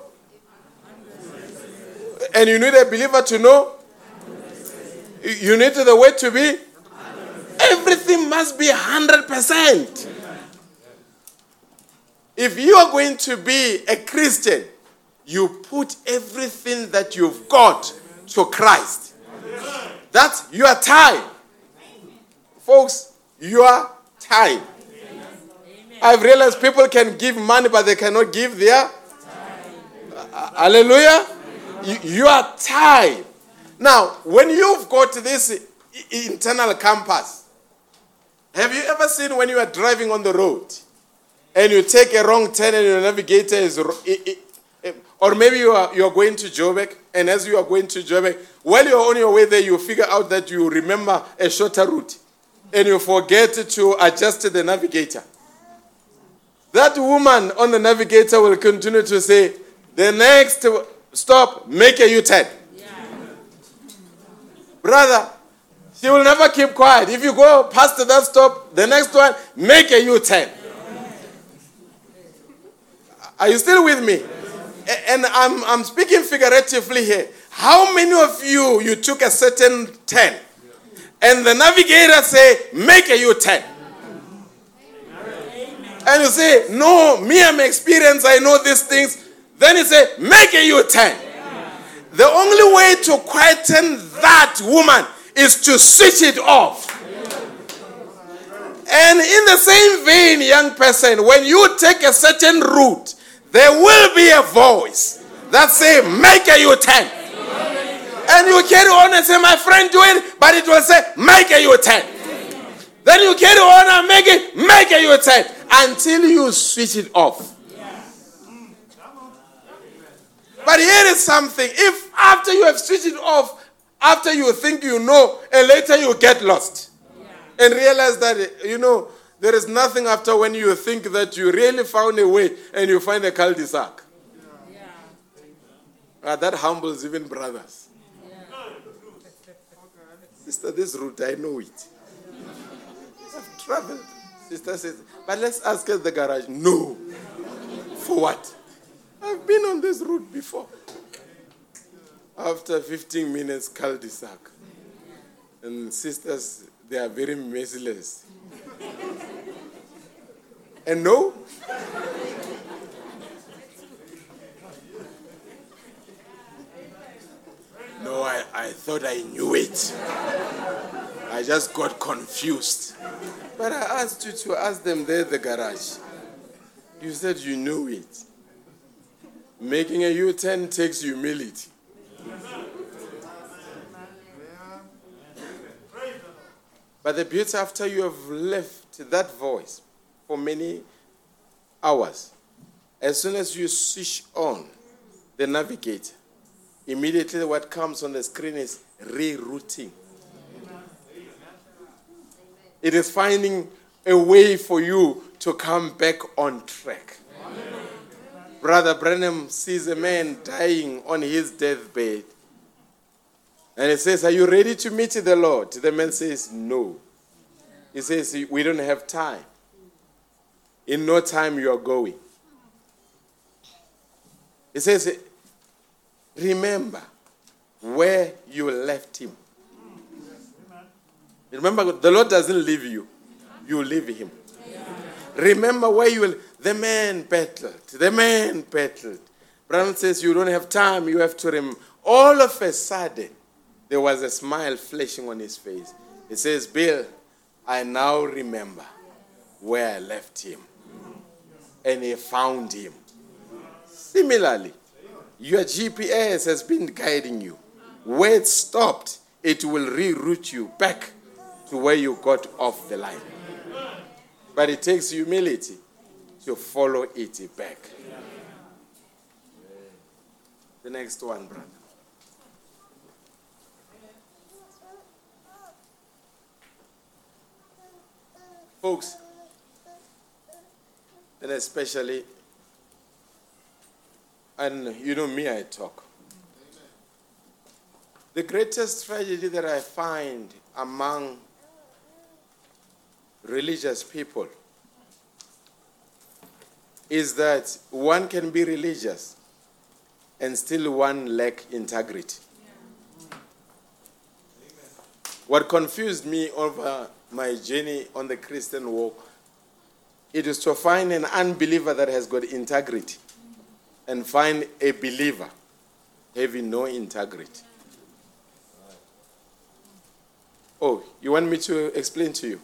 and you need a believer to know. You- You need the way to be. Everything must be 100%. If you are going to be a Christian, you put everything that you've got to Christ. That's your time. Folks, your time. I've realized people can give money, but they cannot give their. Uh, Hallelujah. Y- Your time. Now, when you've got this internal compass, have you ever seen when you are driving on the road and you take a wrong turn and your navigator is. Or maybe you are, you are going to Joburg, and as you are going to Joburg, while you're on your way there, you figure out that you remember a shorter route and you forget to adjust the navigator. That woman on the navigator will continue to say, The next stop, make a U turn. Brother, she will never keep quiet. If you go past that stop, the next one, make a U turn. Are you still with me? A- And I'm, I'm speaking figuratively here. How many of you, you took a certain turn and the navigator say, make a U turn? And you say, no, me, I'm experienced, I know these things. Then he say, make a U turn. The only way to quieten that woman is to switch it off. And in the same vein, young person, when you take a certain route, there will be a voice that say, make a U-turn. And you carry on and say, my friend, do it, but it will say, make a U-turn. Then you carry on and make it, make a U-turn until you switch it off. But here is something. If after you have switched it off, after you think you know, and later you get lost and realize that, you know, there is nothing after when you think that you really found a way and you find a cul-de-sac. Ah, that humbles even brothers. Sister, this route, I know it. I've traveled. Sister says, but let's ask at the garage. No. For what? I've been on this route before. After 15 minutes, cul-de-sac. And sisters, they are very merciless. and no? No, I, I thought I knew it. I just got confused. But I asked you to ask them there the garage. You said you knew it. Making a U 10 takes humility. But the beauty after you have left that voice for many hours, as soon as you switch on the navigator, immediately what comes on the screen is rerouting. It is finding a way for you to come back on track. Brother Branham sees a man dying on his deathbed. And he says, Are you ready to meet the Lord? The man says, No. He says, We don't have time. In no time you are going. He says, Remember, where you left him. Remember, the Lord doesn't leave you, you leave him. Remember where you will. The man battled. The man battled. Brown says you don't have time. You have to rem. All of a sudden, there was a smile flashing on his face. He says, Bill, I now remember where I left him. And he found him. Similarly, your GPS has been guiding you. Where it stopped, it will reroute you back to where you got off the line. But it takes humility to follow it back. The next one, brother. Folks, and especially, and you know me, I talk. The greatest tragedy that I find among religious people is that one can be religious and still one lack integrity. What confused me over my journey on the Christian walk, it is to find an unbeliever that has got integrity and find a believer having no integrity. Oh, you want me to explain to you?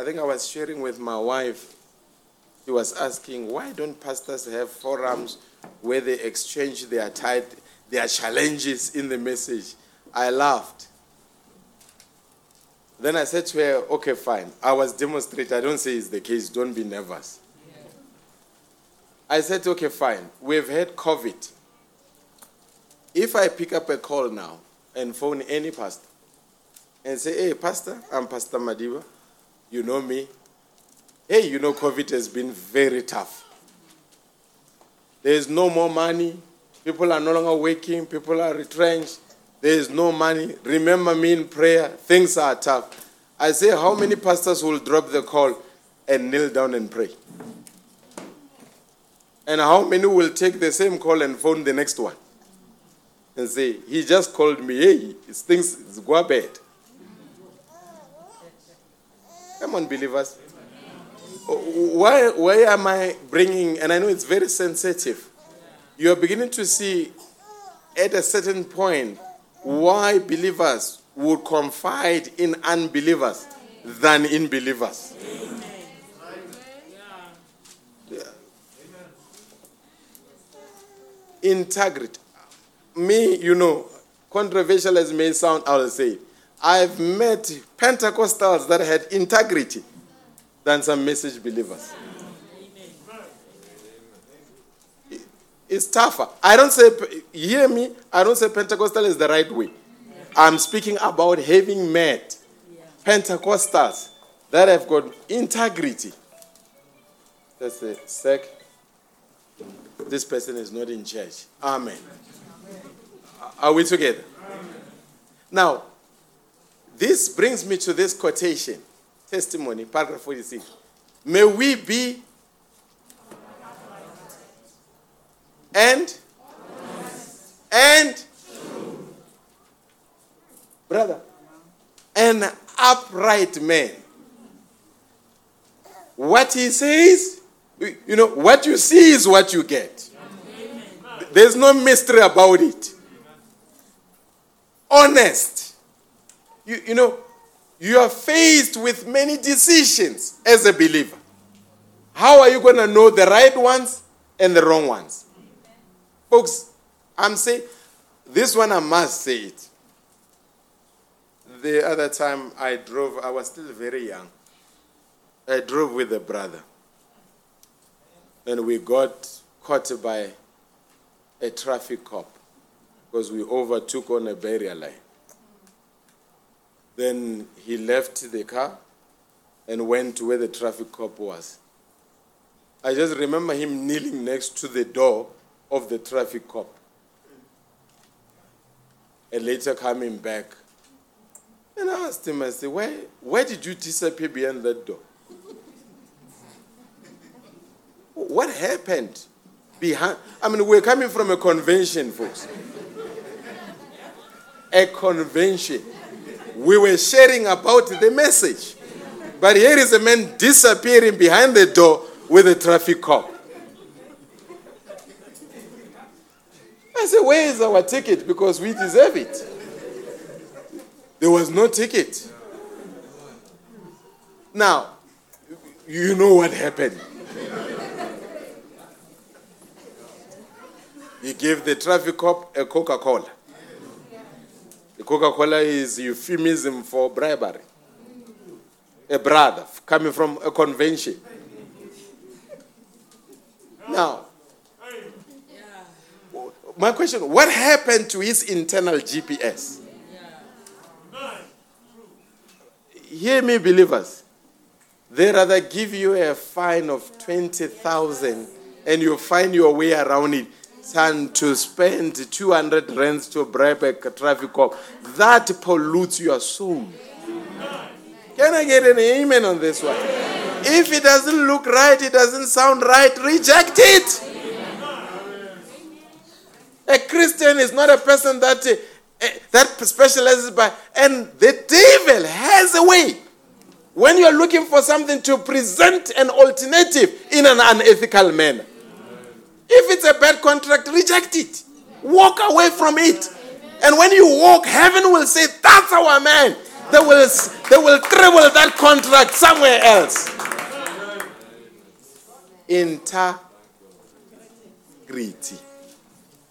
I think I was sharing with my wife. She was asking, why don't pastors have forums where they exchange their tithe, their challenges in the message? I laughed. Then I said to her, okay, fine. I was demonstrating. I don't say it's the case. Don't be nervous. I said, okay, fine. We've had COVID. If I pick up a call now and phone any pastor and say, hey, pastor, I'm Pastor Madiba. You know me. Hey, you know, COVID has been very tough. There's no more money. People are no longer working. People are retrenched. There is no money. Remember me in prayer. Things are tough. I say, how many pastors will drop the call and kneel down and pray? And how many will take the same call and phone the next one? And say, he just called me. Hey, things go bad. Come on, believers. Oh, why, why am I bringing, and I know it's very sensitive. You are beginning to see at a certain point why believers would confide in unbelievers than in believers. Integrity. Me, you know, controversial as may sound, I will say, I've met Pentecostals that had integrity than some message believers. It's tougher. I don't say, hear me, I don't say Pentecostal is the right way. I'm speaking about having met Pentecostals that have got integrity. That's a sec. This person is not in church. Amen. Are we together? Now, this brings me to this quotation, testimony, paragraph 46. May we be and and brother an upright man. What he says you know what you see is what you get. There's no mystery about it. Honest you, you know you are faced with many decisions as a believer how are you going to know the right ones and the wrong ones Folks, I'm saying this one I must say it. The other time I drove, I was still very young. I drove with a brother. And we got caught by a traffic cop because we overtook on a barrier line. Then he left the car and went to where the traffic cop was. I just remember him kneeling next to the door of the traffic cop. And later coming back. And I asked him, I said, where, where did you disappear behind that door? What happened? behind. I mean, we're coming from a convention, folks. A convention. We were sharing about the message. But here is a man disappearing behind the door with a traffic cop. I said, Where is our ticket? Because we deserve it. There was no ticket. Now, you know what happened. He gave the traffic cop a Coca Cola. The Coca Cola is euphemism for bribery. A brother coming from a convention. Now, my question what happened to his internal GPS? Hear me, believers. They rather give you a fine of 20,000 and you find your way around it than to spend 200 rands to bribe a traffic cop. That pollutes your soul. Can I get an amen on this one? If it doesn't look right, it doesn't sound right, reject it. A Christian is not a person that, uh, that specializes by, and the devil has a way. When you're looking for something to present an alternative in an unethical manner. If it's a bad contract, reject it. Walk away from it. And when you walk, heaven will say, That's our man. They will, they will travel that contract somewhere else. Integrity.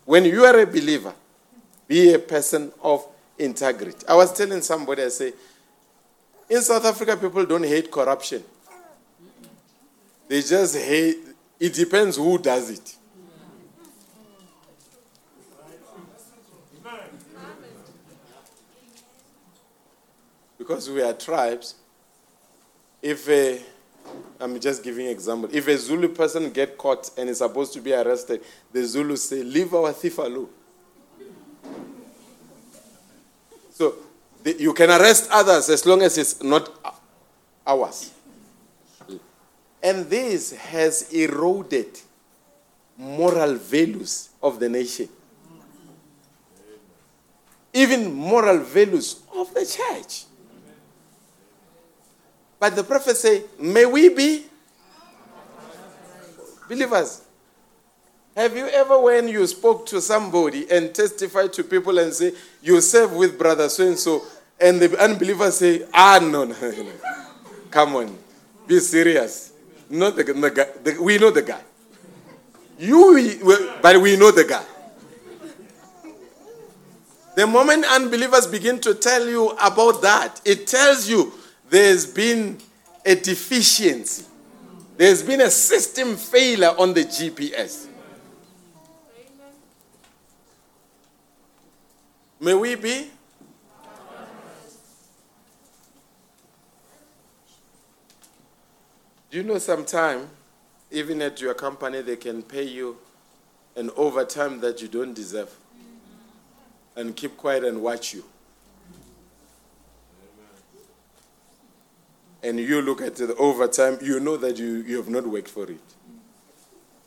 When you are a believer, be a person of integrity. I was telling somebody, I say, in South Africa, people don't hate corruption. They just hate, it depends who does it. Because we are tribes, if a, I'm just giving example, if a Zulu person get caught and is supposed to be arrested, the Zulu say, leave our thief alone. So the, you can arrest others as long as it's not ours. And this has eroded moral values of the nation. Even moral values of the church. But the prophet say, may we be believers. Have you ever, when you spoke to somebody and testified to people and say, you serve with brother so and so, and the unbelievers say, ah, no, no, no. Come on, be serious. Not the, the guy. The, we know the guy. You, we, but we know the guy. The moment unbelievers begin to tell you about that, it tells you there's been a deficiency. There's been a system failure on the GPS. May we be? Do you know sometime, even at your company, they can pay you an overtime that you don't deserve and keep quiet and watch you? And you look at the overtime, you know that you, you have not worked for it.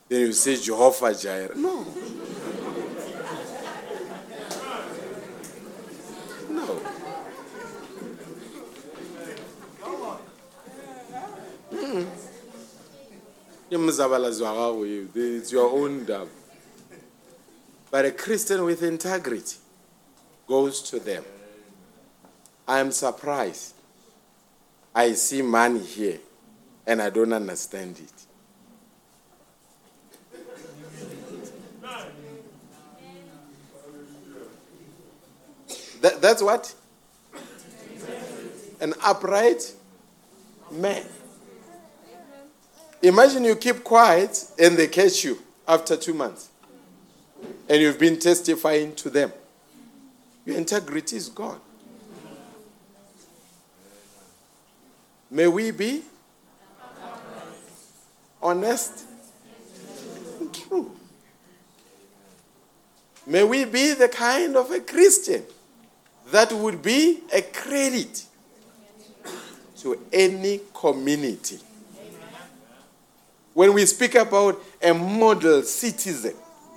Then you say Jehovah Jireh. No. No. Mm. It's your own dub. But a Christian with integrity goes to them. I am surprised I see money here and I don't understand it. That, that's what? An upright man. Imagine you keep quiet and they catch you after two months and you've been testifying to them. Your integrity is gone. May we be honest and true. May we be the kind of a Christian that would be a credit to any community. When we speak about a model citizen,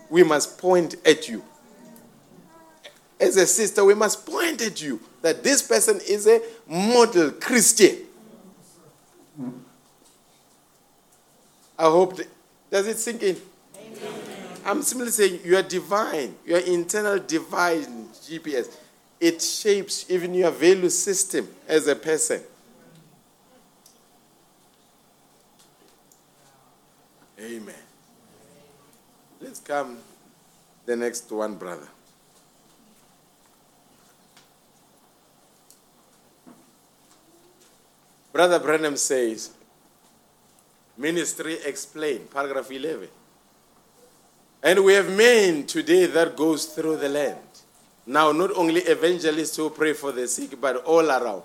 we must point at you. As a sister, we must point at you that this person is a model Christian. I hope. that- does it sink in? I'm simply saying you are divine, your internal divine GPS. It shapes even your value system as a person. Amen. Let's come the next one, brother. Brother Branham says, Ministry explained, paragraph 11. And we have men today that goes through the land. Now, not only evangelists who pray for the sick, but all around.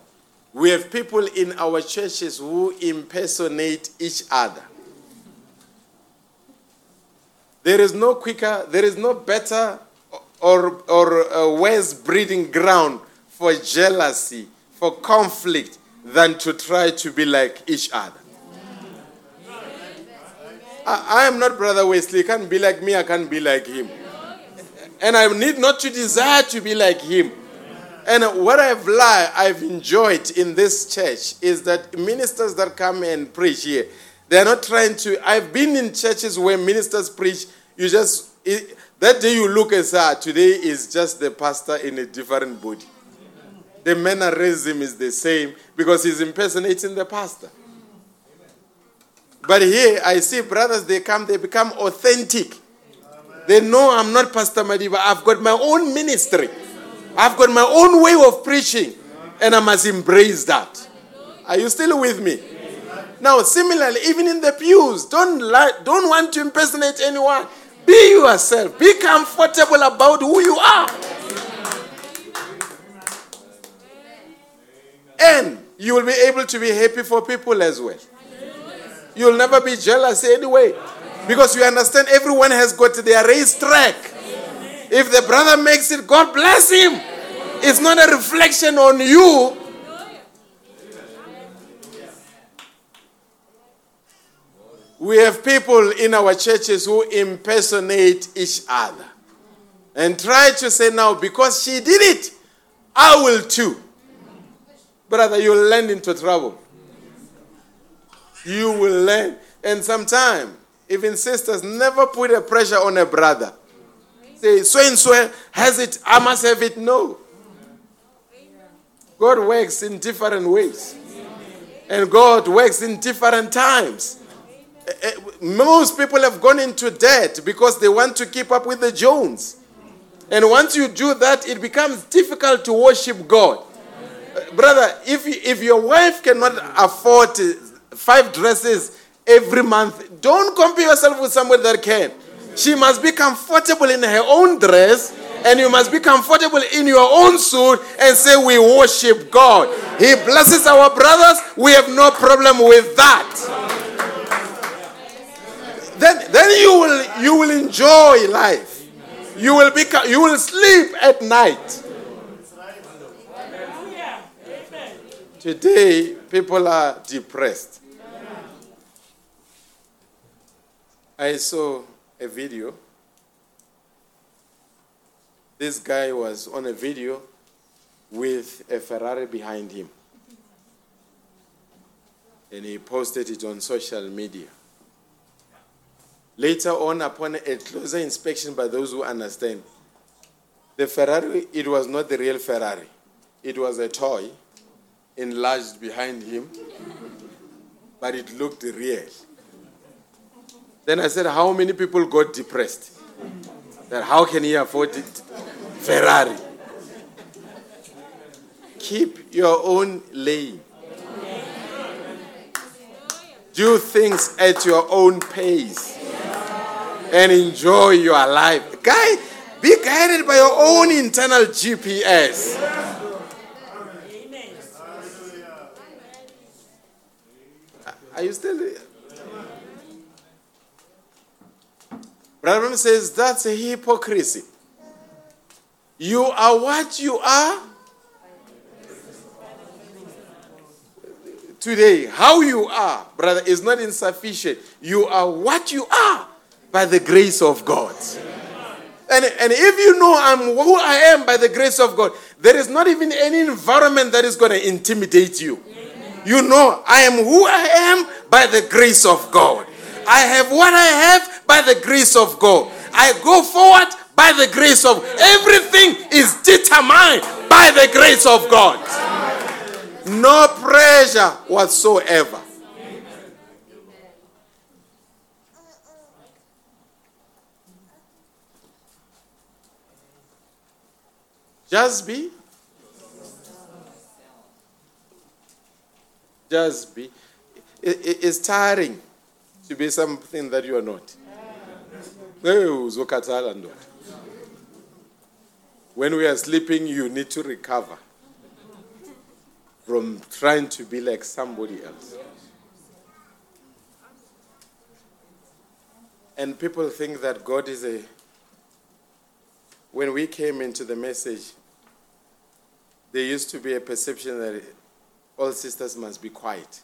We have people in our churches who impersonate each other. There is no quicker, there is no better or, or worse breeding ground for jealousy, for conflict, than to try to be like each other. I, am not Brother Wesley. He can't be like me, I can't be like him. And I need not to desire to be like him. And what I've li- I've enjoyed in this church is that ministers that come and preach here, they're not trying to. I've been in churches where ministers preach, you just, it, that day you look and say, "Ah, today is just the pastor in a different body. The mannerism is the same because he's impersonating the pastor. But here I see brothers, they come, they become authentic. They know I'm not Pastor Madiba. I've got my own ministry. I've got my own way of preaching. And I must embrace that. Are you still with me? Now, similarly, even in the pews, don't, lie, don't want to impersonate anyone. Be yourself. Be comfortable about who you are. And you will be able to be happy for people as well. You'll never be jealous anyway. Because you understand everyone has got their race track. If the brother makes it, God bless him. It's not a reflection on you. We have people in our churches who impersonate each other and try to say, now, because she did it, I will too. Brother, you'll land into trouble. You will learn. And sometimes, even sisters never put a pressure on a brother. Say, so and so has it, I must have it. No. God works in different ways. And God works in different times. Eh, eh, Most people have gone into debt because they want to keep up with the Jones. And once you do that, it becomes difficult to worship God. Uh, Brother, if, if your wife cannot afford five dresses every month, don't compare yourself with somebody that can. She must be comfortable in her own dress, and you must be comfortable in your own suit and say, We worship God. He blesses our brothers, we have no problem with that. Then, then you, will, you will enjoy life. You will, be, you will sleep at night. Today, people are depressed. I saw a video. This guy was on a video with a Ferrari behind him. And he posted it on social media. Later on, upon a closer inspection by those who understand, the Ferrari, it was not the real Ferrari. It was a toy enlarged behind him, but it looked real. Then I said, How many people got depressed? That how can he afford it? Ferrari. Keep your own lane. Do things at your own pace and enjoy your life. Guy, be guided by your own internal GPS. Are you still Branham says that's a hypocrisy. You are what you are. today, how you are, brother, is not insufficient. You are what you are by the grace of God. And, and if you know I'm who I am by the grace of God, there is not even any environment that is going to intimidate you. You know I am who I am by the grace of God. I have what I have by the grace of God. I go forward by the grace of everything is determined by the grace of God. No pressure whatsoever. Just be. Just be. It- it- it's tiring to be something that you are not. When we are sleeping, you need to recover from trying to be like somebody else. And people think that God is a. When we came into the message, there used to be a perception that all sisters must be quiet.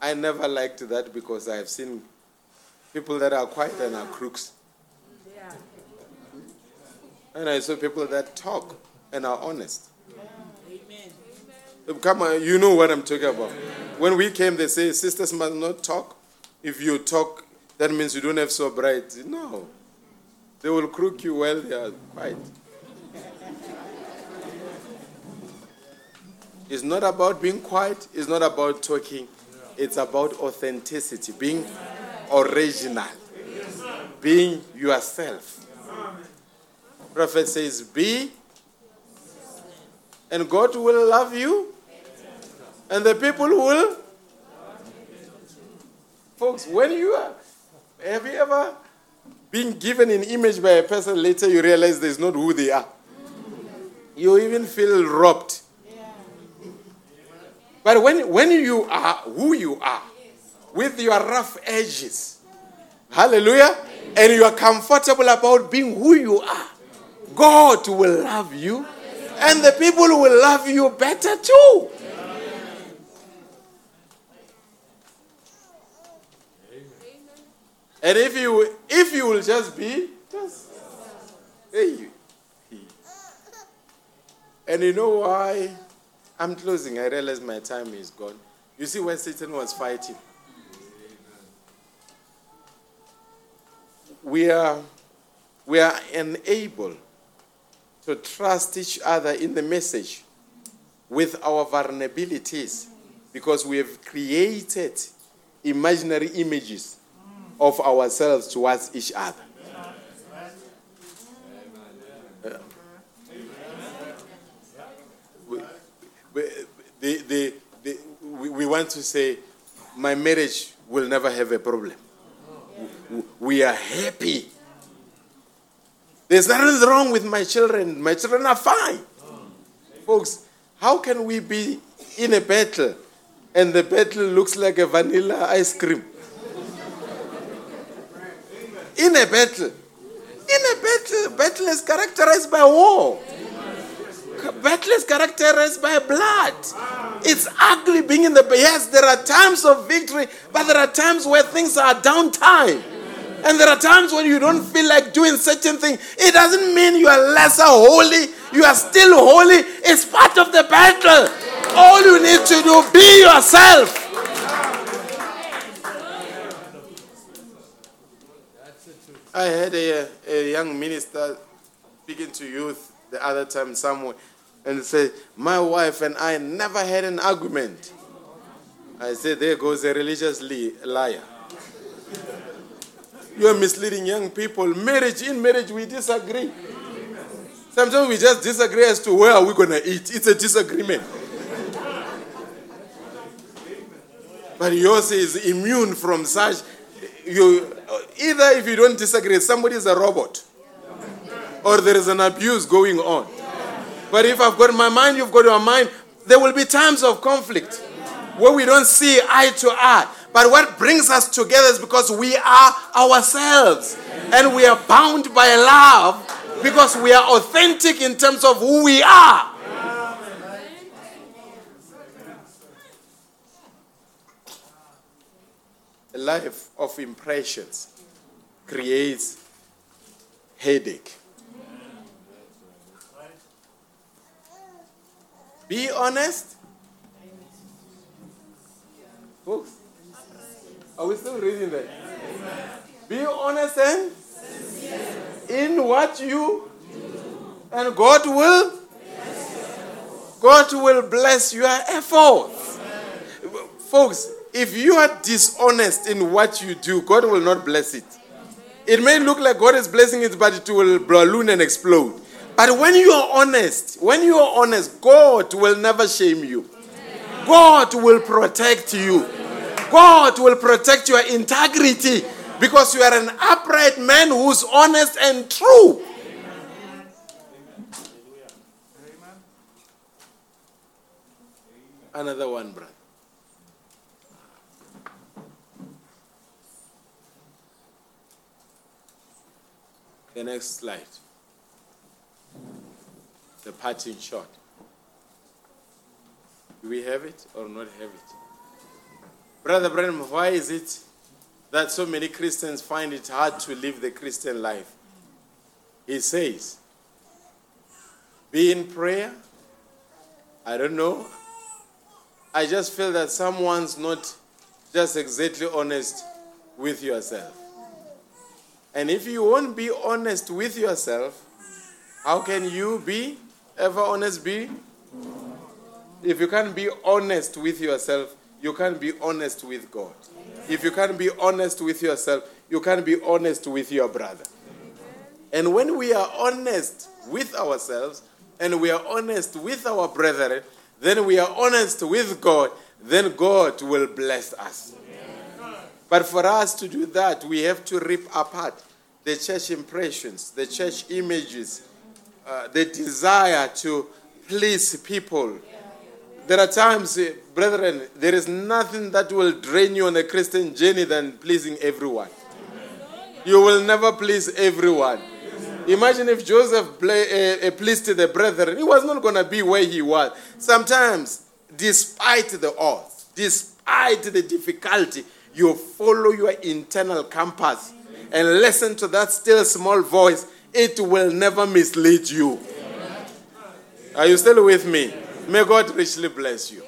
I never liked that because I have seen people that are quiet and are crooks. And I saw people that talk and are honest. Come on, you know what I'm talking about. When we came, they say sisters must not talk. If you talk, that means you don't have sobriety. No. They will crook you while they are quiet. It's not about being quiet, it's not about talking, it's about authenticity, being original, being yourself. Prophet says, Be, and God will love you, and the people will. Folks, when you are, have you ever been given an image by a person, later you realize there's not who they are? You even feel robbed. But when, when you are who you are, with your rough edges, hallelujah, and you are comfortable about being who you are, God will love you, and the people will love you better too. And if you if you will just be just hey, and you know why I'm closing. I realize my time is gone. You see, when Satan was fighting, we are, we are unable to trust each other in the message with our vulnerabilities because we have created imaginary images of ourselves towards each other. we, we, they, they, they, we, we want to say, my marriage will never have a problem. We are happy. There's nothing wrong with my children. My children are fine. Folks, how can we be in a battle and the battle looks like a vanilla ice cream? In a battle. In a battle, battle is characterized by war. Battle is characterized by blood. It's ugly being in the yes. There are times of victory, but there are times where things are downtime, and there are times when you don't feel like doing certain things. It doesn't mean you are lesser holy. You are still holy. It's part of the battle. All you need to do, be yourself. I had a, a young minister speaking to youth the other time somewhere and said, My wife and I never had an argument. I said, There goes a religious li- liar. You're misleading young people. Marriage, in marriage, we disagree. Sometimes we just disagree as to where are we going to eat. It's a disagreement. But yours is immune from such. You, either if you don't disagree, somebody is a robot, or there is an abuse going on. But if I've got my mind, you've got your mind, there will be times of conflict where we don't see eye to eye. But what brings us together is because we are ourselves and we are bound by love because we are authentic in terms of who we are. a life of impressions creates headache. Be honest. Folks, are we still reading that? Be honest and in what you do. and God will God will bless your efforts. Folks, if you are dishonest in what you do, God will not bless it. It may look like God is blessing it, but it will balloon and explode. But when you are honest, when you are honest, God will never shame you. God will protect you. God will protect your integrity because you are an upright man who's honest and true. Another one, brother. The next slide. The parting shot. Do we have it or not have it? Brother Branham, why is it that so many Christians find it hard to live the Christian life? He says, be in prayer. I don't know. I just feel that someone's not just exactly honest with yourself. And if you won't be honest with yourself, how can you be ever honest be? If you can't be honest with yourself, you can't be honest with God. If you can't be honest with yourself, you can't be honest with your brother. And when we are honest with ourselves and we are honest with our brethren, then we are honest with God, then God will bless us. But for us to do that, we have to rip apart the church impressions, the church images, uh, the desire to please people. There are times, eh, brethren, there is nothing that will drain you on a Christian journey than pleasing everyone. You will never please everyone. Imagine if Joseph uh, uh, pleased the brethren, he was not going to be where he was. Sometimes, despite the odds, despite the difficulty, you follow your internal compass and listen to that still small voice. It will never mislead you. Are you still with me? May God richly bless you.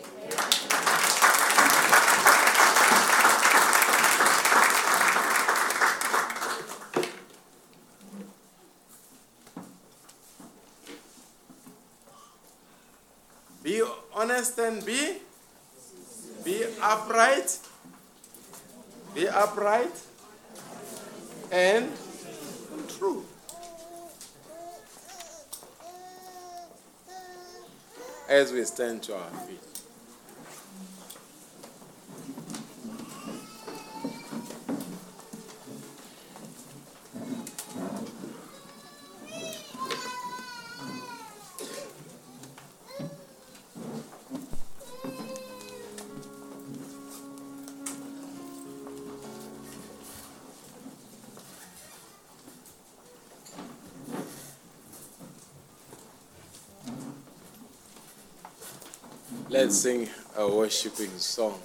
Be honest and be be upright. Be upright and true. As we stand to our feet. Let's sing a worshiping song.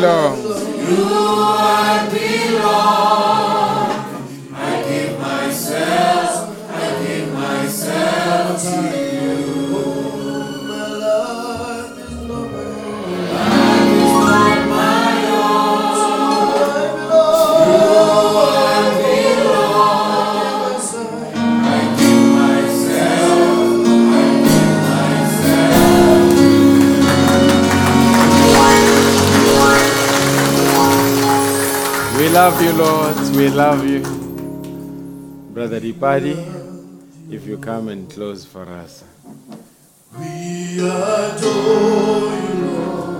belongs. love you, Lord. We love you. Brother Dipadi. if you come and close for us. We adore you, Lord.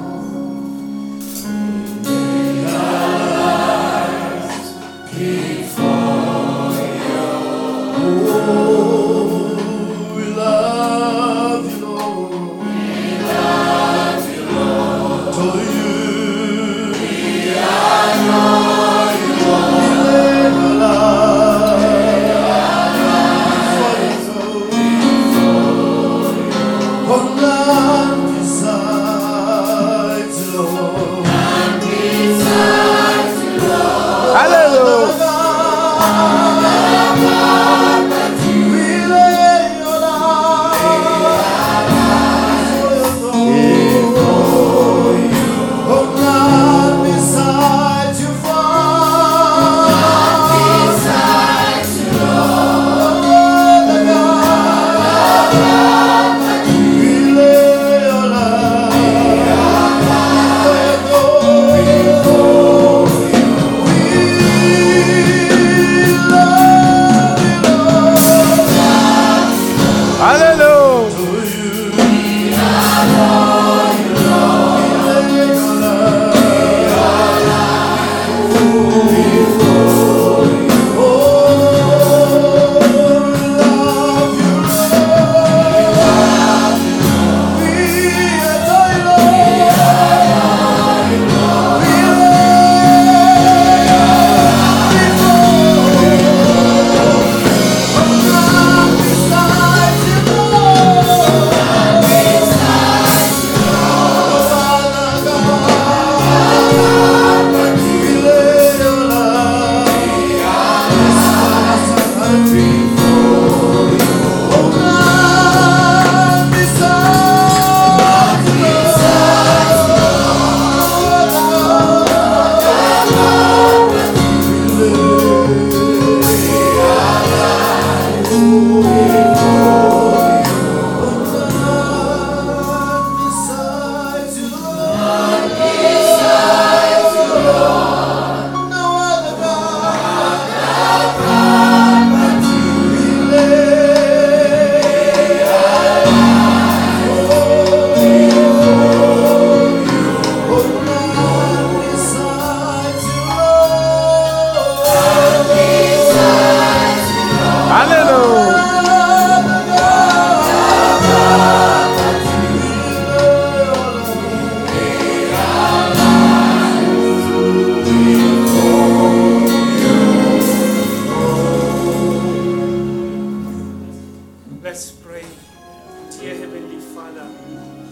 Father,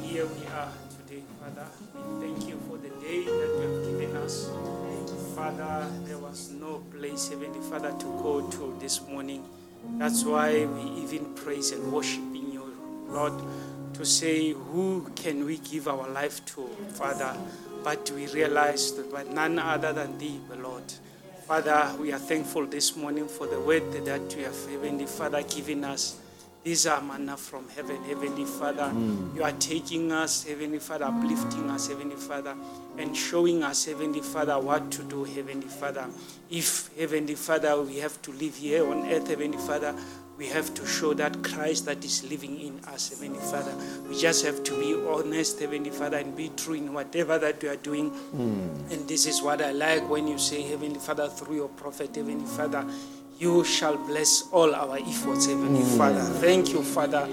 here we are today, Father. We thank you for the day that you have given us. Father, there was no place, Heavenly Father, to go to this morning. That's why we even praise and worship in you, Lord, to say, who can we give our life to, Father? But we realize that but none other than thee, the Lord. Father, we are thankful this morning for the word that you have, Heavenly Father, given us. These are manna from heaven, Heavenly Father. Hmm. You are taking us, Heavenly Father, uplifting us, Heavenly Father, and showing us, Heavenly Father, what to do, Heavenly Father. If, Heavenly Father, we have to live here on earth, Heavenly Father, we have to show that Christ that is living in us, Heavenly Father. We just have to be honest, Heavenly Father, and be true in whatever that we are doing. Hmm. And this is what I like when you say, Heavenly Father, through your prophet, Heavenly Father, you shall bless all our efforts, Heavenly Father. Thank you, Father,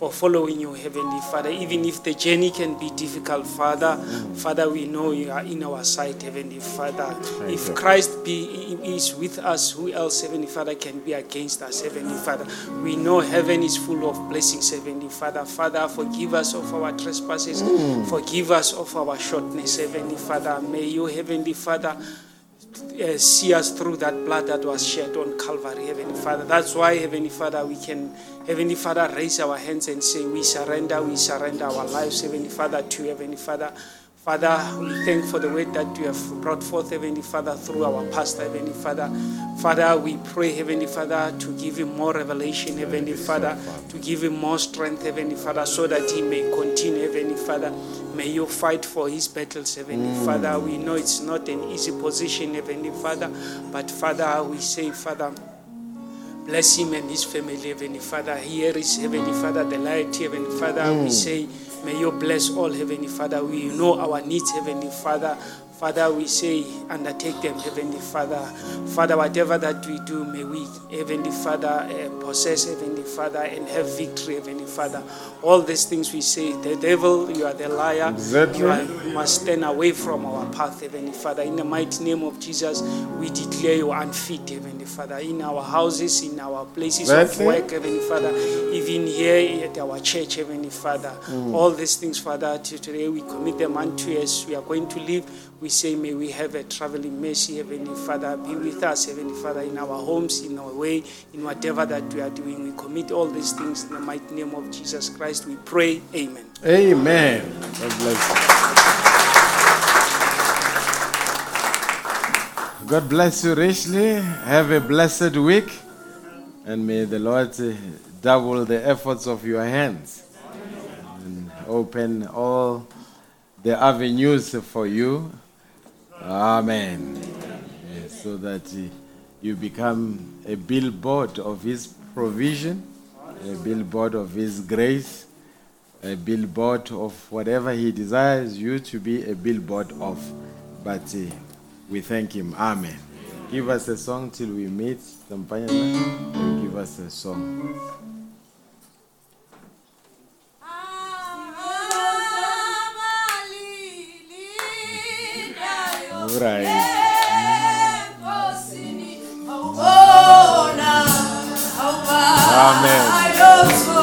for following you, Heavenly Father. Even if the journey can be difficult, Father, Father, we know you are in our side, Heavenly Father. if you. Christ be is with us, who else, Heavenly Father, can be against us, Heavenly Father? We know heaven is full of blessings, Heavenly Father. Father, forgive us of our trespasses, mm. forgive us of our shortness, Heavenly Father. May you, Heavenly Father, uh, see us through that blood that was shed on Calvary, Heavenly Father. That's why, Heavenly Father, we can, Heavenly Father, raise our hands and say, We surrender, we surrender our lives, Heavenly Father, to Heavenly Father. Father, we thank for the word that you have brought forth, Heavenly Father, through our pastor, Heavenly Father. Father, we pray, Heavenly Father, to give him more revelation, Heavenly Father, to give him more strength, Heavenly Father, so that he may continue, Heavenly Father. May you fight for his battles, Heavenly mm. Father. We know it's not an easy position, Heavenly Father, but Father, we say, Father, Bless him and his family, Heavenly Father. Here is Heavenly Father, the light, Heavenly Father. We mm. say, May you bless all, Heavenly Father. We know our needs, Heavenly Father. Father, we say, undertake them, Heavenly Father. Father, whatever that we do, may we, Heavenly Father, uh, possess, Heavenly Father, and have victory, Heavenly Father. All these things we say, the devil, you are the liar. Exactly. You are, must stand away from our path, Heavenly Father. In the mighty name of Jesus, we declare you unfit, Heavenly Father. In our houses, in our places That's of work, Heavenly Father, even here at our church, Heavenly Father. All these things, Father, today we commit them unto us. We are going to live. We say, may we have a traveling mercy, Heavenly Father. Be with us, Heavenly Father, in our homes, in our way, in whatever that we are doing. We commit all these things in the mighty name of Jesus Christ. We pray. Amen. Amen. God bless you. God bless you richly. Have a blessed week. And may the Lord double the efforts of your hands and open all the avenues for you. Amen. Yes, so that you become a billboard of His provision, a billboard of His grace, a billboard of whatever He desires you to be a billboard of. But uh, we thank Him. Amen. Give us a song till we meet. Give us a song. All right. Amen.